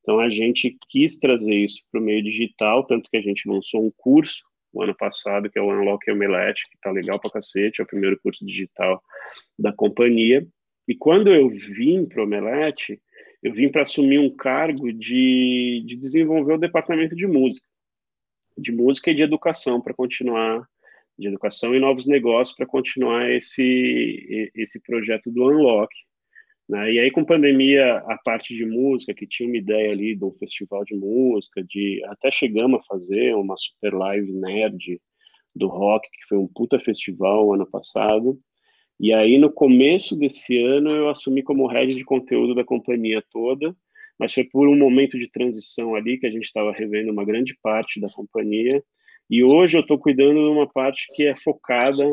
Então a gente quis trazer isso para o meio digital, tanto que a gente lançou um curso o ano passado, que é o Unlock Omelette, que está legal para cacete, é o primeiro curso digital da companhia. E quando eu vim para o Omelette, eu vim para assumir um cargo de, de desenvolver o departamento de música de música e de educação para continuar de educação e novos negócios para continuar esse esse projeto do Unlock. Né? E aí com pandemia a parte de música que tinha uma ideia ali de um festival de música, de até chegamos a fazer uma super live nerd do rock que foi um puta festival ano passado. E aí no começo desse ano eu assumi como head de conteúdo da companhia toda mas foi por um momento de transição ali que a gente estava revendo uma grande parte da companhia. E hoje eu estou cuidando de uma parte que é focada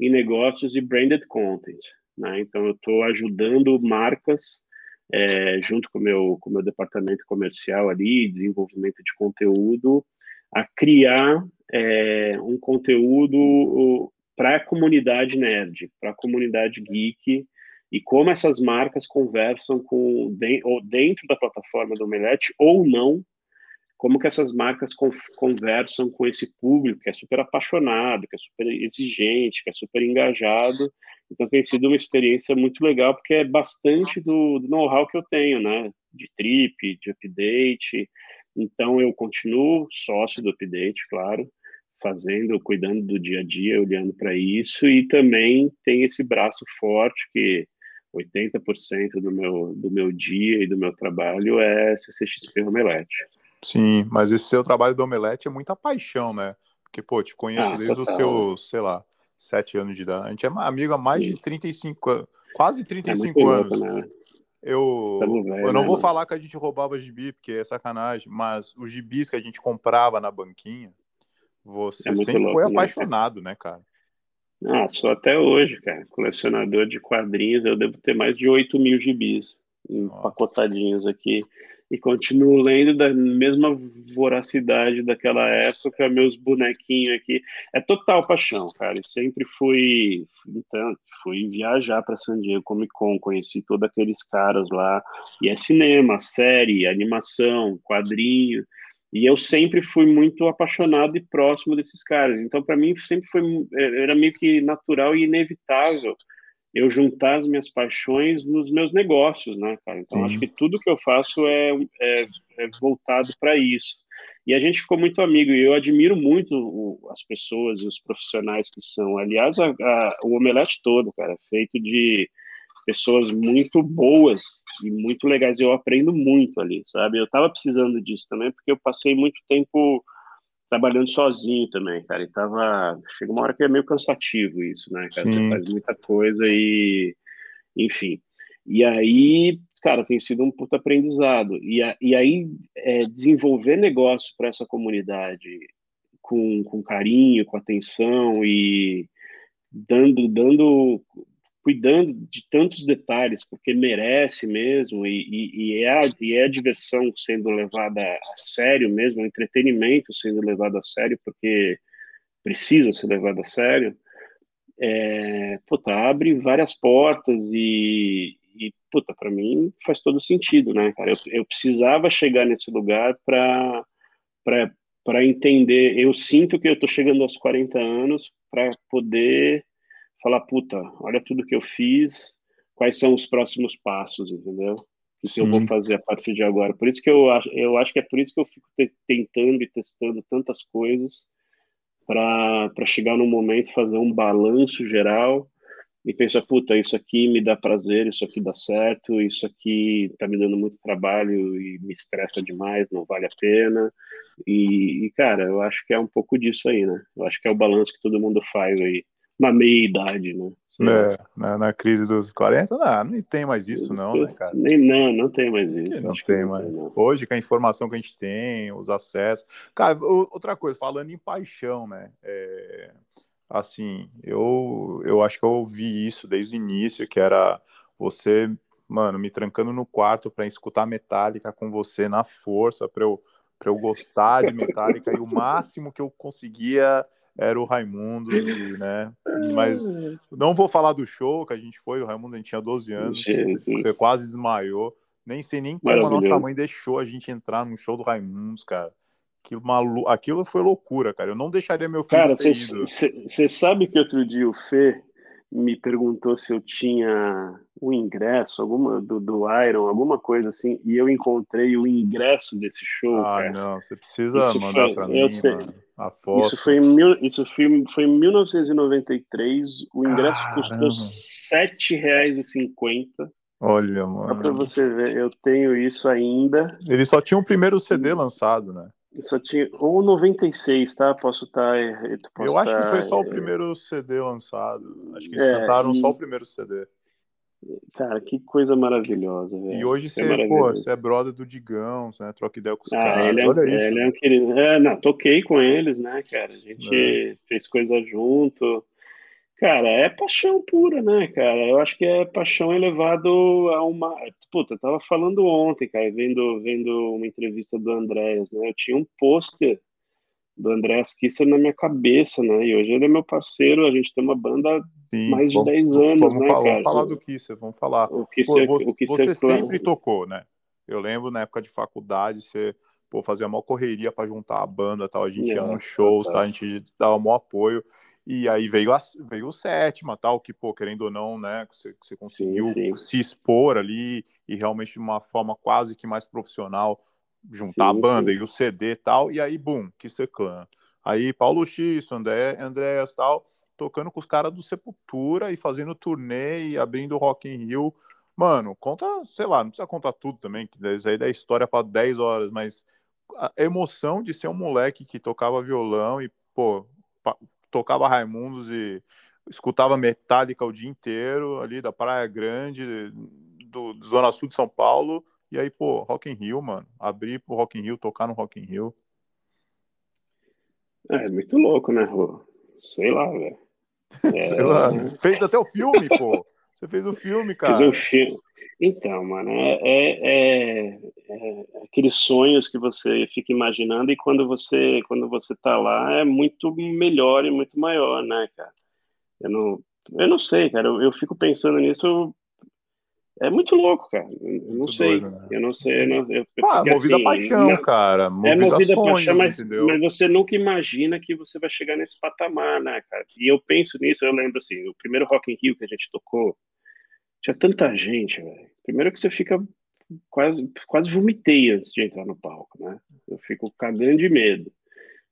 em negócios e branded content. Né? Então, eu estou ajudando marcas, é, junto com o meu, com meu departamento comercial ali, desenvolvimento de conteúdo, a criar é, um conteúdo para a comunidade nerd, para a comunidade geek, e como essas marcas conversam com dentro da plataforma do Omelete ou não, como que essas marcas conversam com esse público que é super apaixonado, que é super exigente, que é super engajado. Então tem sido uma experiência muito legal porque é bastante do, do know-how que eu tenho, né? De trip, de update. Então eu continuo sócio do update, claro, fazendo, cuidando do dia a dia, olhando para isso e também tem esse braço forte que 80% do meu, do meu dia e do meu trabalho é CCXP Omelete. Sim, mas esse seu trabalho do Omelete é muita paixão, né? Porque, pô, te conheço ah, desde total. os seus, sei lá, sete anos de idade. A gente é amigo há mais Sim. de 35 anos, quase 35 é anos. Louco, né? Eu, velho, eu não né, vou mano? falar que a gente roubava gibi, porque é sacanagem, mas os gibis que a gente comprava na banquinha, você é sempre louco, foi né, apaixonado, né, cara? Ah, sou até hoje, cara. Colecionador de quadrinhos, eu devo ter mais de 8 mil gibis empacotadinhos aqui. E continuo lendo da mesma voracidade daquela época, meus bonequinhos aqui. É total paixão, cara. E sempre fui, então, fui viajar para San Diego Comic Con, conheci todos aqueles caras lá. E é cinema, série, animação, quadrinho. E eu sempre fui muito apaixonado e próximo desses caras. Então, para mim, sempre foi é, era meio que natural e inevitável eu juntar as minhas paixões nos meus negócios, né, cara? Então, Sim. acho que tudo que eu faço é, é, é voltado para isso. E a gente ficou muito amigo, e eu admiro muito o, as pessoas e os profissionais que são. Aliás, a, a, o Omelete todo, cara, feito de pessoas muito boas e muito legais. Eu aprendo muito ali, sabe? Eu tava precisando disso também, porque eu passei muito tempo trabalhando sozinho também, cara. E tava. Chega uma hora que é meio cansativo isso, né, cara? Sim. Você faz muita coisa e. Enfim. E aí, cara, tem sido um puta aprendizado. E, a, e aí, é, desenvolver negócio para essa comunidade com, com carinho, com atenção e dando, dando cuidando de tantos detalhes, porque merece mesmo, e, e, e, é, e é a diversão sendo levada a sério mesmo, o entretenimento sendo levado a sério, porque precisa ser levado a sério, é, puta, abre várias portas e, e puta, para mim faz todo sentido, né, cara? Eu, eu precisava chegar nesse lugar para para entender, eu sinto que eu tô chegando aos 40 anos para poder falar, puta, olha tudo que eu fiz, quais são os próximos passos, entendeu? O que eu vou fazer a partir de agora. Por isso que eu acho, eu acho que é por isso que eu fico tentando e testando tantas coisas, para chegar no momento fazer um balanço geral e pensar, puta, isso aqui me dá prazer, isso aqui dá certo, isso aqui tá me dando muito trabalho e me estressa demais, não vale a pena. E, e cara, eu acho que é um pouco disso aí, né? Eu acho que é o balanço que todo mundo faz aí, na meia idade, né? É, na, na, crise dos 40, não, nem tem mais isso, não, né, cara? Nem, não, não tem mais isso. Não tem não mais. Tem, Hoje, com a informação que a gente tem, os acessos. Cara, outra coisa, falando em paixão, né? É, assim, eu, eu acho que eu ouvi isso desde o início, que era você, mano, me trancando no quarto para escutar Metallica com você na força, para eu, pra eu gostar de Metallica, e o máximo que eu conseguia era o Raimundo, né? (laughs) Mas não vou falar do show que a gente foi, o Raimundo a gente tinha 12 anos, quase desmaiou. Nem sei nem como a nossa mãe deixou a gente entrar no show do Raimundos, cara. Aquilo, malu... Aquilo foi loucura, cara. Eu não deixaria meu filho. Cara, você sabe que outro dia o Fê me perguntou se eu tinha o ingresso, alguma do, do Iron, alguma coisa assim, e eu encontrei o ingresso desse show. Ah, cara. não, você precisa isso mandar para mim, mano, a foto. Isso foi em, mil, isso foi, foi em 1993, o ingresso Caramba. custou R$ 7,50. Olha, mano. Só pra você ver, eu tenho isso ainda. Ele só tinha o primeiro CD lançado, né? Só tinha ou 96, tá? Posso estar. Tá, eu acho que foi só o primeiro CD lançado. Acho que eles é, cantaram e... só o primeiro CD. Cara, que coisa maravilhosa, velho. E hoje é você, é pô, você é brother do Digão, né? Troca ideia com os ah, caras. Ele é, Olha isso. Ele é um querido. É, não, toquei com eles, né, cara? A gente é. fez coisa junto. Cara, é paixão pura, né, cara? Eu acho que é paixão elevado a uma. Puta, eu tava falando ontem, cara, vendo, vendo uma entrevista do Andréas, né? Eu tinha um pôster do Andréas Kisser na minha cabeça, né? E hoje ele é meu parceiro, a gente tem uma banda Sim, mais de vamos, 10 anos, vamos né, falar, cara? Vamos falar do Kisser, vamos falar. O Kisser, pô, você, o Kisser você sempre tocou, né? Eu lembro na época de faculdade, você pô, fazia uma correria para juntar a banda tal, a gente é, ia nos shows, tá? a gente dava um apoio. E aí veio, a, veio o sétima, tal, que, pô, querendo ou não, né, você, você conseguiu sim, sim. se expor ali e realmente de uma forma quase que mais profissional juntar sim, a banda e o CD e tal, e aí, bum, que clã. Aí Paulo X, André, Andréas tal, tocando com os caras do Sepultura e fazendo turnê e abrindo Rock in Rio. Mano, conta, sei lá, não precisa contar tudo também, que isso aí da história para 10 horas, mas a emoção de ser um moleque que tocava violão e, pô, tocava Raimundos e escutava Metallica o dia inteiro ali da Praia Grande, do, do Zona Sul de São Paulo. E aí, pô, Rock in Rio, mano. Abrir pro Rock in Rio, tocar no Rock in Rio. É, muito louco, né, Rô? Sei lá, velho. (laughs) É... Sei lá. Fez até o filme, pô. Você fez o filme, cara. Fiz o filme. Então, mano, é, é, é, é, aqueles sonhos que você fica imaginando e quando você quando você tá lá é muito melhor e muito maior, né, cara? Eu não, eu não sei, cara. Eu, eu fico pensando nisso. É muito louco, cara. Eu não sei. Doido, né? Eu não sei. Eu não, eu, ah, movida assim, paixão, não, cara. Movida é movida sonhos, paixão, mas, mas, você nunca imagina que você vai chegar nesse patamar, né, cara? E eu penso nisso, eu lembro assim, o primeiro Rock in Rio que a gente tocou, tinha tanta gente, velho. Primeiro que você fica quase, quase vomitei antes de entrar no palco, né? Eu fico cagando de medo.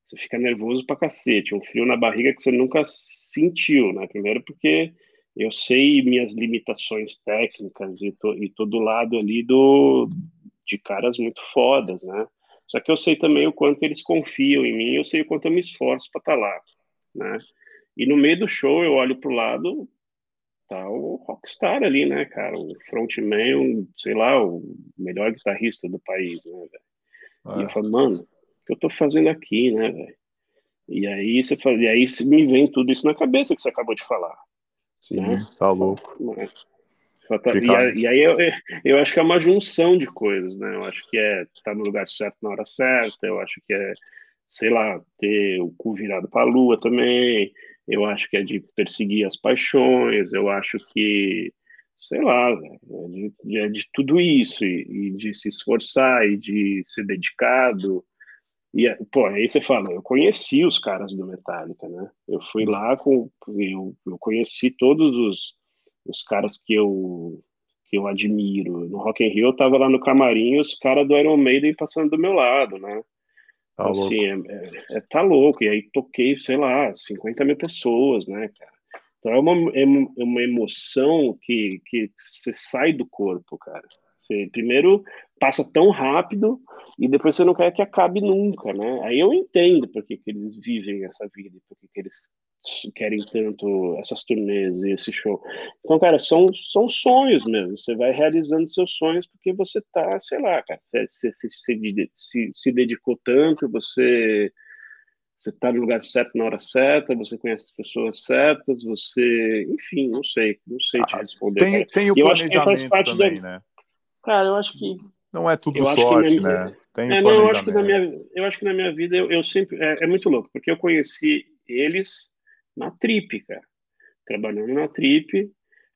Você fica nervoso pra cacete, um frio na barriga que você nunca sentiu, né? Primeiro porque eu sei minhas limitações técnicas e, to, e todo lado ali do de caras muito fodas, né? Só que eu sei também o quanto eles confiam em mim, eu sei o quanto eu me esforço para estar tá lá, né? E no meio do show eu olho pro lado, tá o rockstar ali, né, cara? O frontman, um, sei lá, o melhor guitarrista do país, né, velho? Ah. E eu falo, mano, o que eu tô fazendo aqui, né, velho? E aí você fala, e aí me vem tudo isso na cabeça que você acabou de falar. Sim, né? tá louco. E, e, aí eu, eu acho que é uma junção de coisas, né? Eu acho que é estar tá no lugar certo na hora certa, eu acho que é, sei lá, ter o cu virado para a lua também, eu acho que é de perseguir as paixões, eu acho que, sei lá, é de, é de tudo isso, e, e, de se esforçar, e de ser dedicado. E, pô, aí você fala, eu conheci os caras do Metallica, né? Eu fui lá com. Eu, eu conheci todos os, os caras que eu, que eu admiro. No Rock in Rio eu tava lá no camarim os caras do Iron Maiden passando do meu lado, né? Tá assim, louco. É, é, é, tá louco. E aí toquei, sei lá, 50 mil pessoas, né, cara? Então é uma, é, é uma emoção que, que você sai do corpo, cara. Você primeiro passa tão rápido e depois você não quer que acabe nunca, né? Aí eu entendo por que, eles vivem essa vida, por que, eles querem tanto essas turnês e esse show. Então, cara, são, são sonhos mesmo. Você vai realizando seus sonhos porque você tá, sei lá, cara, você, você, se, se, se dedicou tanto, você você está no lugar certo na hora certa, você conhece as pessoas certas, você, enfim, não sei, não sei te ah, responder. Tem, tem o planejamento também, da... né? Cara, eu acho que não é tudo sorte, né? Tem é, não, eu acho que na minha, eu acho que na minha vida eu, eu sempre é, é, muito louco, porque eu conheci eles na Trip, cara, trabalhando na Trip,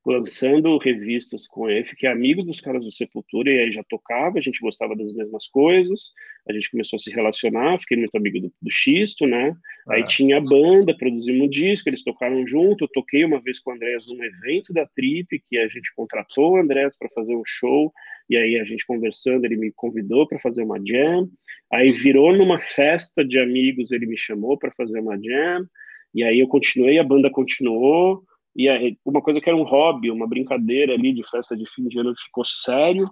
lançando revistas com ele, fiquei amigo dos caras do Sepultura e aí já tocava, a gente gostava das mesmas coisas, a gente começou a se relacionar, fiquei muito amigo do, do Xisto, né? Aí é. tinha a banda, produzimos um disco, eles tocaram junto, eu toquei uma vez com o Andrés num evento da Trip, que a gente contratou o Andrés para fazer um show, e aí a gente conversando, ele me convidou para fazer uma jam, aí virou numa festa de amigos, ele me chamou para fazer uma jam, e aí eu continuei, a banda continuou, e uma coisa que era um hobby, uma brincadeira ali de festa de fim de ano ficou sério,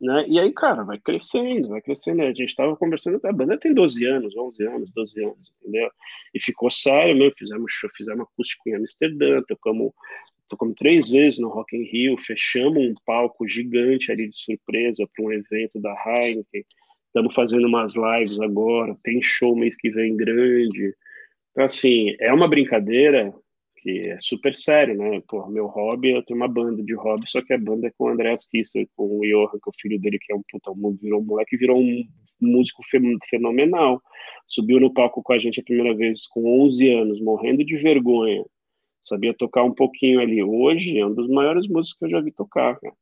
né? E aí, cara, vai crescendo, vai crescendo. A gente estava conversando, a banda tem 12 anos, 11 anos, 12 anos, entendeu? E ficou sério, né? Fizemos show, fizemos acústico em Amsterdã, tocamos, tocamos três vezes no Rock in Rio, fechamos um palco gigante ali de surpresa para um evento da Heineken. Estamos fazendo umas lives agora, tem show mês que vem grande. Então, assim, é uma brincadeira, que é super sério, né? Pô, meu hobby, eu tenho uma banda de hobby, só que a banda é com o Andreas Kisser, com o Johan, que é o filho dele, que é um puta, virou um moleque, virou um músico fenomenal. Subiu no palco com a gente a primeira vez com 11 anos, morrendo de vergonha. Sabia tocar um pouquinho ali. Hoje é um dos maiores músicos que eu já vi tocar, cara,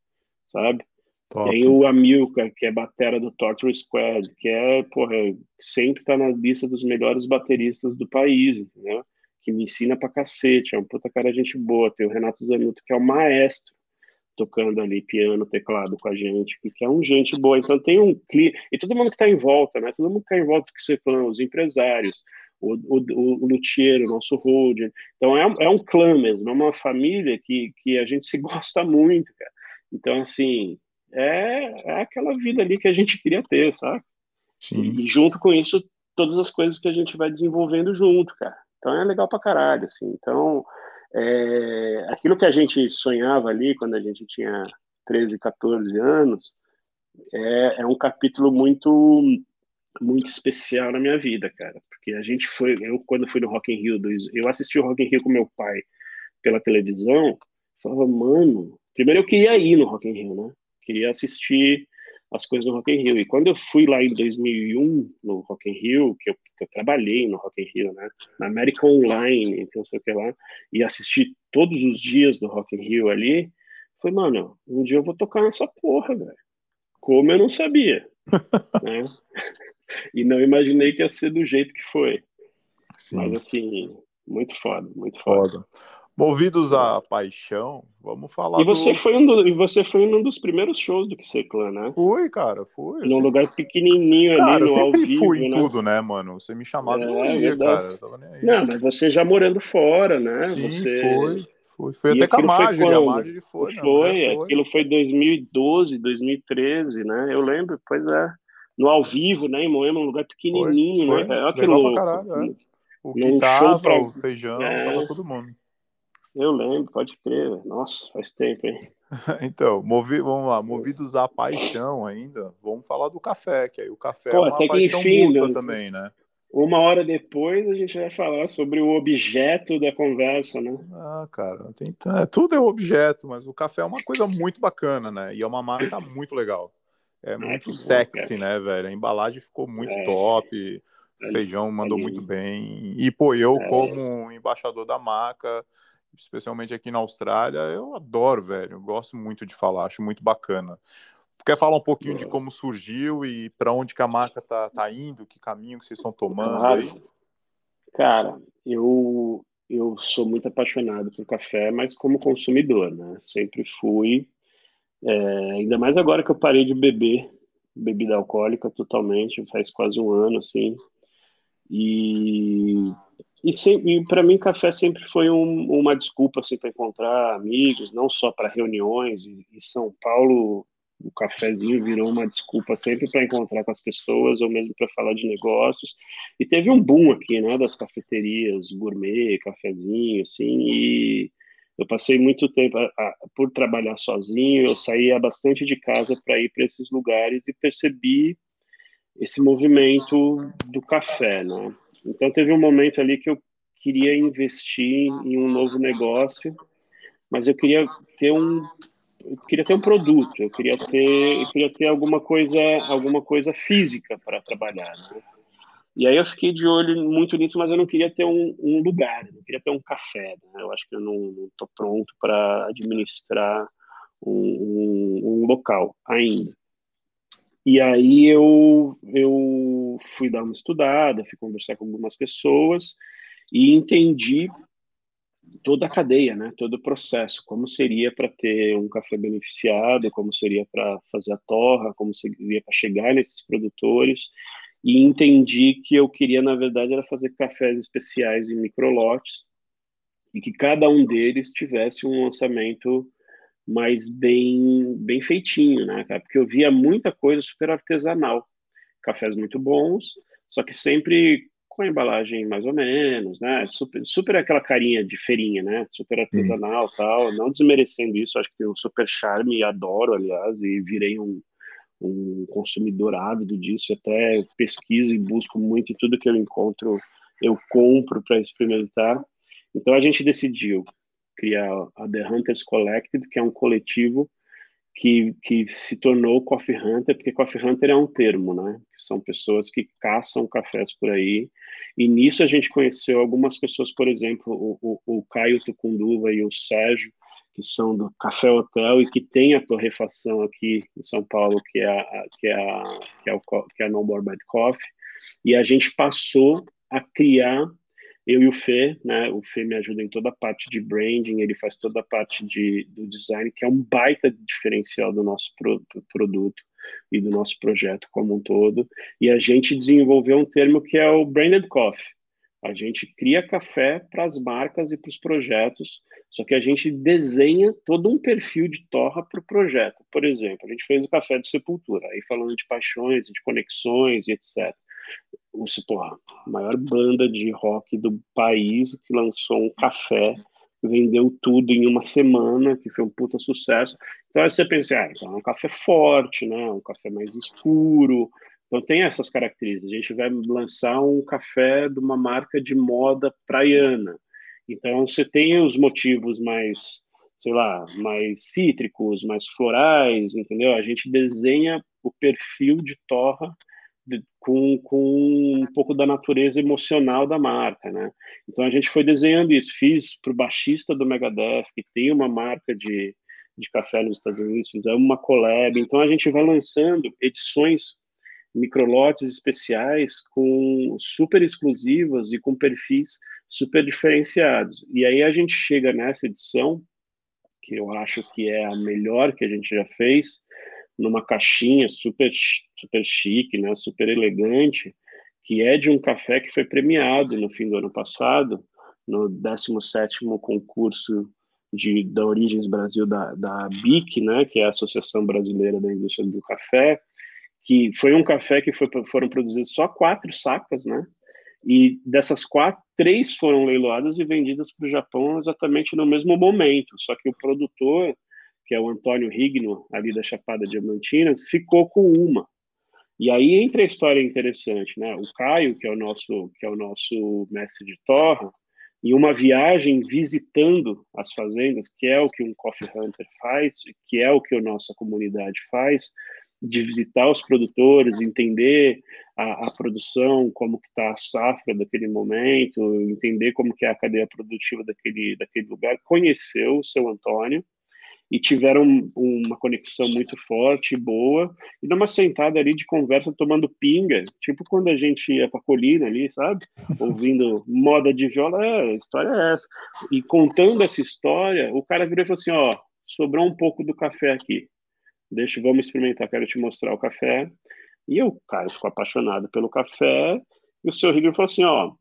sabe? Top. Tem o Amilcar, que é batera do Torture Squad, que é, porra, sempre tá na lista dos melhores bateristas do país, entendeu? Que me ensina pra cacete, é um puta cara de gente boa. Tem o Renato Zanuto, que é o maestro, tocando ali piano, teclado com a gente, que é um gente boa. Então tem um clima. E todo mundo que tá em volta, né? Todo mundo que tá em volta que você falou, os empresários, o, o, o, luthier, o nosso holder. Então é, é um clã mesmo, é uma família que, que a gente se (laughs) gosta muito, cara. Então, assim, é, é aquela vida ali que a gente queria ter, sabe? Sim. E junto com isso, todas as coisas que a gente vai desenvolvendo junto, cara. Então é legal pra caralho, assim. Então, é, aquilo que a gente sonhava ali quando a gente tinha 13, 14 anos, é, é um capítulo muito muito especial na minha vida, cara, porque a gente foi, eu quando fui no Rock in Rio, eu assisti o Rock in Rio com meu pai pela televisão, falava, mano, primeiro eu queria ir no Rock in Rio, né? Queria assistir as coisas no Rock in Rio. E quando eu fui lá em 2001 no Rock in Rio, que eu, que eu trabalhei no Rock in Rio, né, na América Online, então não sei o que lá, e assisti todos os dias do Rock in Rio ali, foi, mano, um dia eu vou tocar nessa porra, velho. Como eu não sabia, (laughs) né? E não imaginei que ia ser do jeito que foi. Sim. Mas assim, muito foda, muito foda. foda. Movidos à paixão, vamos falar. E você, do... foi um do, e você foi um dos primeiros shows do Clã, né? Fui, cara, fui. Num lugar pequenininho cara, ali, no eu sempre fui em né? tudo, né, mano? Você me chamava, é, eu ia, cara. Eu não, mas você já morando fora, né? Sim, você... foi. Foi, foi até com a Marjorie, a Marjorie foi. Foi, né? foi, aquilo foi 2012, 2013, né? Eu lembro, pois é. No ao vivo, né, em Moema, um lugar pequenininho, foi, né? Olha que louco. Caralho, é. O que tava, pra... o feijão, é. tava todo mundo. Eu lembro, pode crer. Nossa, faz tempo, hein? (laughs) então, movi, vamos lá, movidos à paixão ainda, vamos falar do café, que aí o café Pô, é uma paixão enfim, mútua também, né? Uma hora depois a gente vai falar sobre o objeto da conversa, né? Ah, cara, tem, é, tudo é objeto, mas o café é uma coisa muito bacana, né? E é uma marca muito legal. É muito é, sexy, bom, né, velho? A embalagem ficou muito é. top, o feijão mandou muito bem. E, pô, eu, é. como embaixador da marca, especialmente aqui na Austrália, eu adoro, velho. Eu gosto muito de falar, acho muito bacana. Quer falar um pouquinho de como surgiu e para onde que a marca tá, tá indo, que caminho que vocês estão tomando claro. aí? Cara, eu eu sou muito apaixonado por café, mas como consumidor, né? Sempre fui, é, ainda mais agora que eu parei de beber bebida alcoólica totalmente, faz quase um ano, assim. E, e, e para mim, café sempre foi um, uma desculpa assim, para encontrar amigos, não só para reuniões. E, São Paulo, o cafezinho virou uma desculpa sempre para encontrar com as pessoas ou mesmo para falar de negócios. E teve um boom aqui, né, das cafeterias gourmet, cafezinho, assim, e eu passei muito tempo a, a, por trabalhar sozinho, eu saía bastante de casa para ir para esses lugares e percebi esse movimento do café, né? Então teve um momento ali que eu queria investir em um novo negócio, mas eu queria ter um eu queria ter um produto, eu queria ter eu queria ter alguma coisa alguma coisa física para trabalhar, né? E aí eu fiquei de olho muito nisso, mas eu não queria ter um, um lugar, não queria ter um café. Né? Eu acho que eu não estou pronto para administrar um, um, um, local ainda. E aí eu, eu fui dar uma estudada, fui conversar com algumas pessoas e entendi toda a cadeia, né? todo o processo, como seria para ter um café beneficiado, como seria para fazer a torra, como seria para chegar nesses produtores e entendi que eu queria, na verdade, era fazer cafés especiais em microlotes e que cada um deles tivesse um lançamento mais bem, bem feitinho, né, cara? Porque eu via muita coisa super artesanal, cafés muito bons, só que sempre com a embalagem mais ou menos, né? Super, super aquela carinha de feirinha, né? Super artesanal, Sim. tal. Não desmerecendo isso, acho que tem um super charme adoro, aliás, e virei um um consumidor ávido disso, até pesquiso e busco muito e tudo que eu encontro eu compro para experimentar. Então a gente decidiu criar a The Hunters Collective, que é um coletivo que, que se tornou Coffee Hunter, porque Coffee Hunter é um termo, né? São pessoas que caçam cafés por aí. E nisso a gente conheceu algumas pessoas, por exemplo, o, o, o Caio Tucunduva e o Sérgio, que são do Café Hotel e que tem a torrefação aqui em São Paulo, que é a, que é a, que é, o, que é a No More Bad Coffee, e a gente passou a criar, eu e o Fê, né, o Fê me ajuda em toda a parte de branding, ele faz toda a parte de, do design, que é um baita diferencial do nosso pro, produto e do nosso projeto como um todo, e a gente desenvolveu um termo que é o Branded Coffee, a gente cria café para as marcas e para os projetos, só que a gente desenha todo um perfil de torra para o projeto. Por exemplo, a gente fez o café de Sepultura, aí falando de paixões, de conexões e etc. O porra, a maior banda de rock do país que lançou um café, vendeu tudo em uma semana, que foi um puta sucesso. Então aí você pensa, ah, então é um café forte, né? Um café mais escuro, então tem essas características. A gente vai lançar um café de uma marca de moda praiana. Então você tem os motivos mais, sei lá, mais cítricos, mais florais, entendeu? A gente desenha o perfil de torra com, com um pouco da natureza emocional da marca, né? Então a gente foi desenhando isso. Fiz para o baixista do Megadeth, que tem uma marca de, de café nos Estados Unidos, fizemos uma collab. Então a gente vai lançando edições microlotes especiais com super exclusivas e com perfis super diferenciados. E aí a gente chega nessa edição, que eu acho que é a melhor que a gente já fez, numa caixinha super super chique, né, super elegante, que é de um café que foi premiado no fim do ano passado, no 17º concurso de, da Origens Brasil da, da BIC, né, que é a Associação Brasileira da Indústria do Café, que foi um café que foi, foram produzidos só quatro sacas, né? E dessas quatro, três foram leiloadas e vendidas para o Japão exatamente no mesmo momento. Só que o produtor, que é o Antônio Rigno, ali da Chapada Diamantina, ficou com uma. E aí entra a história interessante, né? O Caio, que é o nosso, que é o nosso mestre de torra, em uma viagem visitando as fazendas, que é o que um coffee hunter faz, que é o que a nossa comunidade faz, de visitar os produtores, entender a, a produção, como que está a safra daquele momento, entender como que é a cadeia produtiva daquele, daquele lugar, conheceu o seu Antônio e tiveram uma conexão muito forte boa, e numa sentada ali de conversa tomando pinga, tipo quando a gente ia para a colina ali, sabe? (laughs) Ouvindo moda de viola, é, a história é essa. E contando essa história, o cara virou e falou assim, ó, sobrou um pouco do café aqui deixa, vamos experimentar, quero te mostrar o café. E eu, cara, ficou apaixonado pelo café. E o seu Rigor falou assim, ó,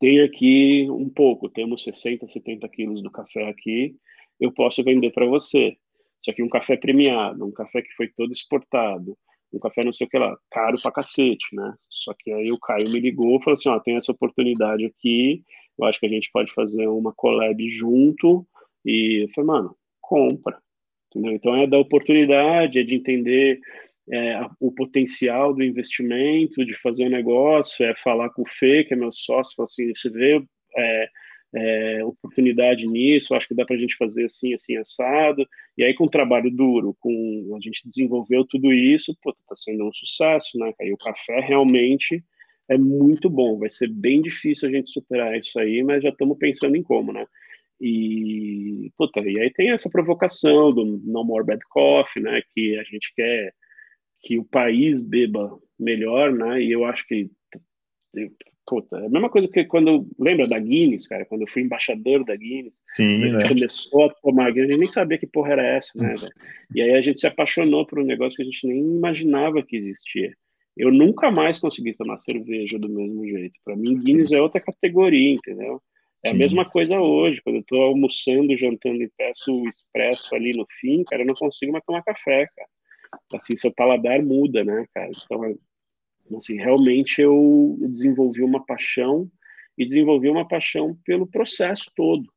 tem aqui um pouco, temos 60, 70 quilos do café aqui, eu posso vender para você. Só que um café premiado, um café que foi todo exportado, um café não sei o que lá, caro pra cacete, né? Só que aí o Caio me ligou e falou assim, ó, tem essa oportunidade aqui, eu acho que a gente pode fazer uma collab junto, e eu falei, mano, compra, entendeu? Então é da oportunidade, é de entender é, o potencial do investimento, de fazer um negócio, é falar com o Fê, que é meu sócio, falar assim, você vê é, é, oportunidade nisso, acho que dá para a gente fazer assim, assim, assado. E aí, com trabalho duro, com a gente desenvolveu tudo isso, está sendo um sucesso, né? Aí o café realmente é muito bom, vai ser bem difícil a gente superar isso aí, mas já estamos pensando em como, né? E, puta, e aí tem essa provocação do No More Bad Coffee, né? Que a gente quer que o país beba melhor, né? E eu acho que puta, é a mesma coisa que quando lembra da Guinness, cara, quando eu fui embaixador da Guinness, Sim, a gente né? começou a tomar Guinness, a gente nem sabia que porra era essa, né? Véio? E aí a gente se apaixonou por um negócio que a gente nem imaginava que existia. Eu nunca mais consegui tomar cerveja do mesmo jeito. Para mim, Guinness é outra categoria, entendeu? É Sim. a mesma coisa hoje, quando eu estou almoçando, jantando e peço o expresso ali no fim, cara, eu não consigo mais tomar café, cara. Assim, seu paladar muda, né, cara? Então, assim, realmente eu desenvolvi uma paixão e desenvolvi uma paixão pelo processo todo,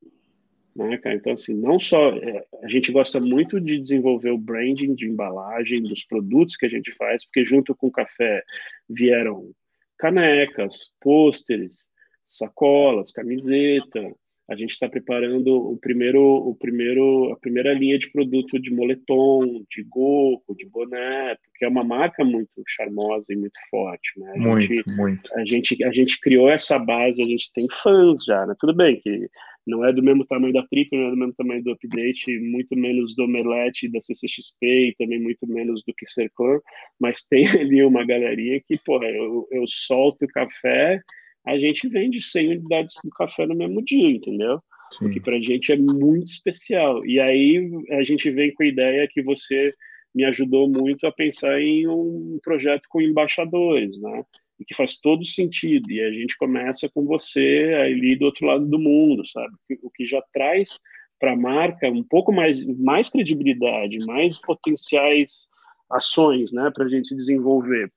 né, cara? Então, assim, não só é, a gente gosta muito de desenvolver o branding de embalagem dos produtos que a gente faz, porque junto com o café vieram canecas, pôsteres, sacolas, camiseta. A gente está preparando o primeiro, o primeiro, a primeira linha de produto de moletom, de gorro, de boné, porque é uma marca muito charmosa e muito forte, né? A muito, gente, muito. A gente, a gente criou essa base, a gente tem fãs já, né? Tudo bem que não é do mesmo tamanho da Trip, não é do mesmo tamanho do Update, muito menos do Omelete, da CCXP e também muito menos do que Cercor, mas tem (laughs) ali uma galerinha que, porra, eu, eu solto o café a gente vende 100 unidades do café no mesmo dia, entendeu? Sim. O que para a gente é muito especial. E aí a gente vem com a ideia que você me ajudou muito a pensar em um projeto com embaixadores, né? E que faz todo sentido. E a gente começa com você ali do outro lado do mundo, sabe? O que já traz para a marca um pouco mais, mais credibilidade, mais potenciais ações, né, para a gente desenvolver.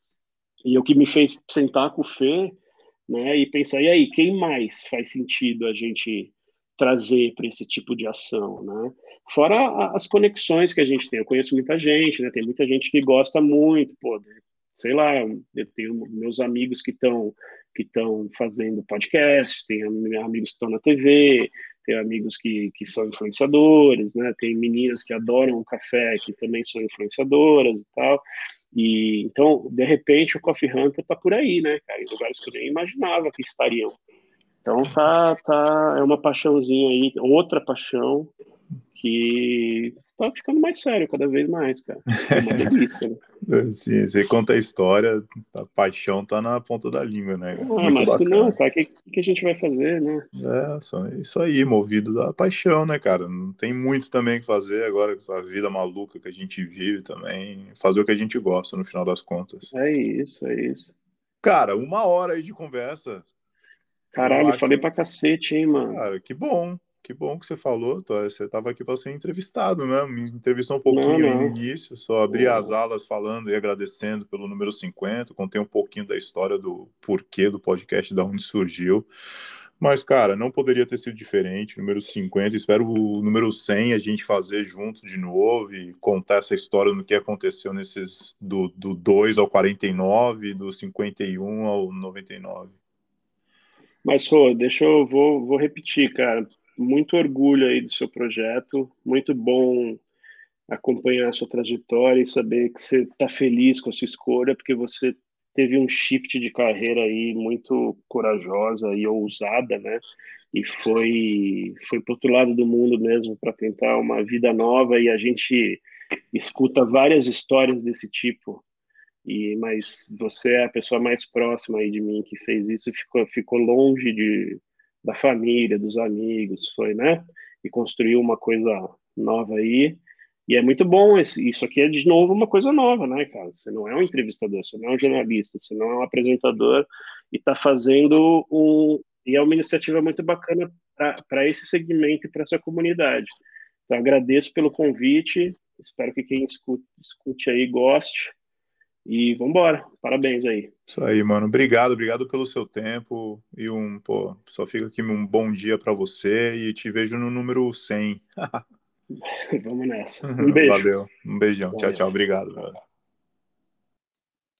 E o que me fez sentar com o Fê né? E pensar, e aí, quem mais faz sentido a gente trazer para esse tipo de ação, né? Fora as conexões que a gente tem, eu conheço muita gente, né? Tem muita gente que gosta muito, pô, sei lá, eu tenho meus amigos que estão que estão fazendo podcast, tem amigos que estão na TV, tem amigos que, que são influenciadores, né? Tem meninas que adoram o café, que também são influenciadoras e tal. E então, de repente, o Coffee Hunter tá por aí, né, cara, em lugares que eu nem imaginava que estariam. Então tá, tá, é uma paixãozinha aí, outra paixão que tá ficando mais sério cada vez mais, cara. É uma (laughs) delícia, né? Sim, você conta a história, a paixão tá na ponta da língua, né? Ah, mas se não, cara, o que, que a gente vai fazer, né? É, só isso aí, movido da paixão, né, cara? Não tem muito também que fazer agora, com essa vida maluca que a gente vive também. Fazer o que a gente gosta, no final das contas. É isso, é isso. Cara, uma hora aí de conversa. Caralho, acho... falei pra cacete, hein, mano? Cara, que bom que bom que você falou. Você estava aqui para ser entrevistado, né? Me entrevistou um pouquinho não, não. no início, só abri não. as alas falando e agradecendo pelo número 50. Contei um pouquinho da história do porquê do podcast, da onde surgiu. Mas, cara, não poderia ter sido diferente. Número 50, espero o número 100 a gente fazer junto de novo e contar essa história no que aconteceu nesses do, do 2 ao 49, do 51 ao 99. Mas, Rô, deixa eu vou, vou repetir, cara muito orgulho aí do seu projeto, muito bom acompanhar a sua trajetória e saber que você está feliz com a sua escolha, porque você teve um shift de carreira aí muito corajosa e ousada, né? E foi foi para outro lado do mundo mesmo para tentar uma vida nova e a gente escuta várias histórias desse tipo. E mas você é a pessoa mais próxima aí de mim que fez isso ficou ficou longe de da família, dos amigos, foi, né? E construiu uma coisa nova aí. E é muito bom, esse, isso aqui é de novo uma coisa nova, né, cara? Você não é um entrevistador, você não é um jornalista, você não é um apresentador e está fazendo um. E é uma iniciativa muito bacana para esse segmento e para essa comunidade. Então, agradeço pelo convite, espero que quem escute, escute aí goste. E vamos embora. Parabéns aí. Isso aí, mano. Obrigado, obrigado pelo seu tempo. E um, pô, só fica aqui um bom dia para você e te vejo no número 100. (laughs) (laughs) vamos nessa. Um beijo. Valeu. Um beijão. Tchau, tchau. Obrigado, velho.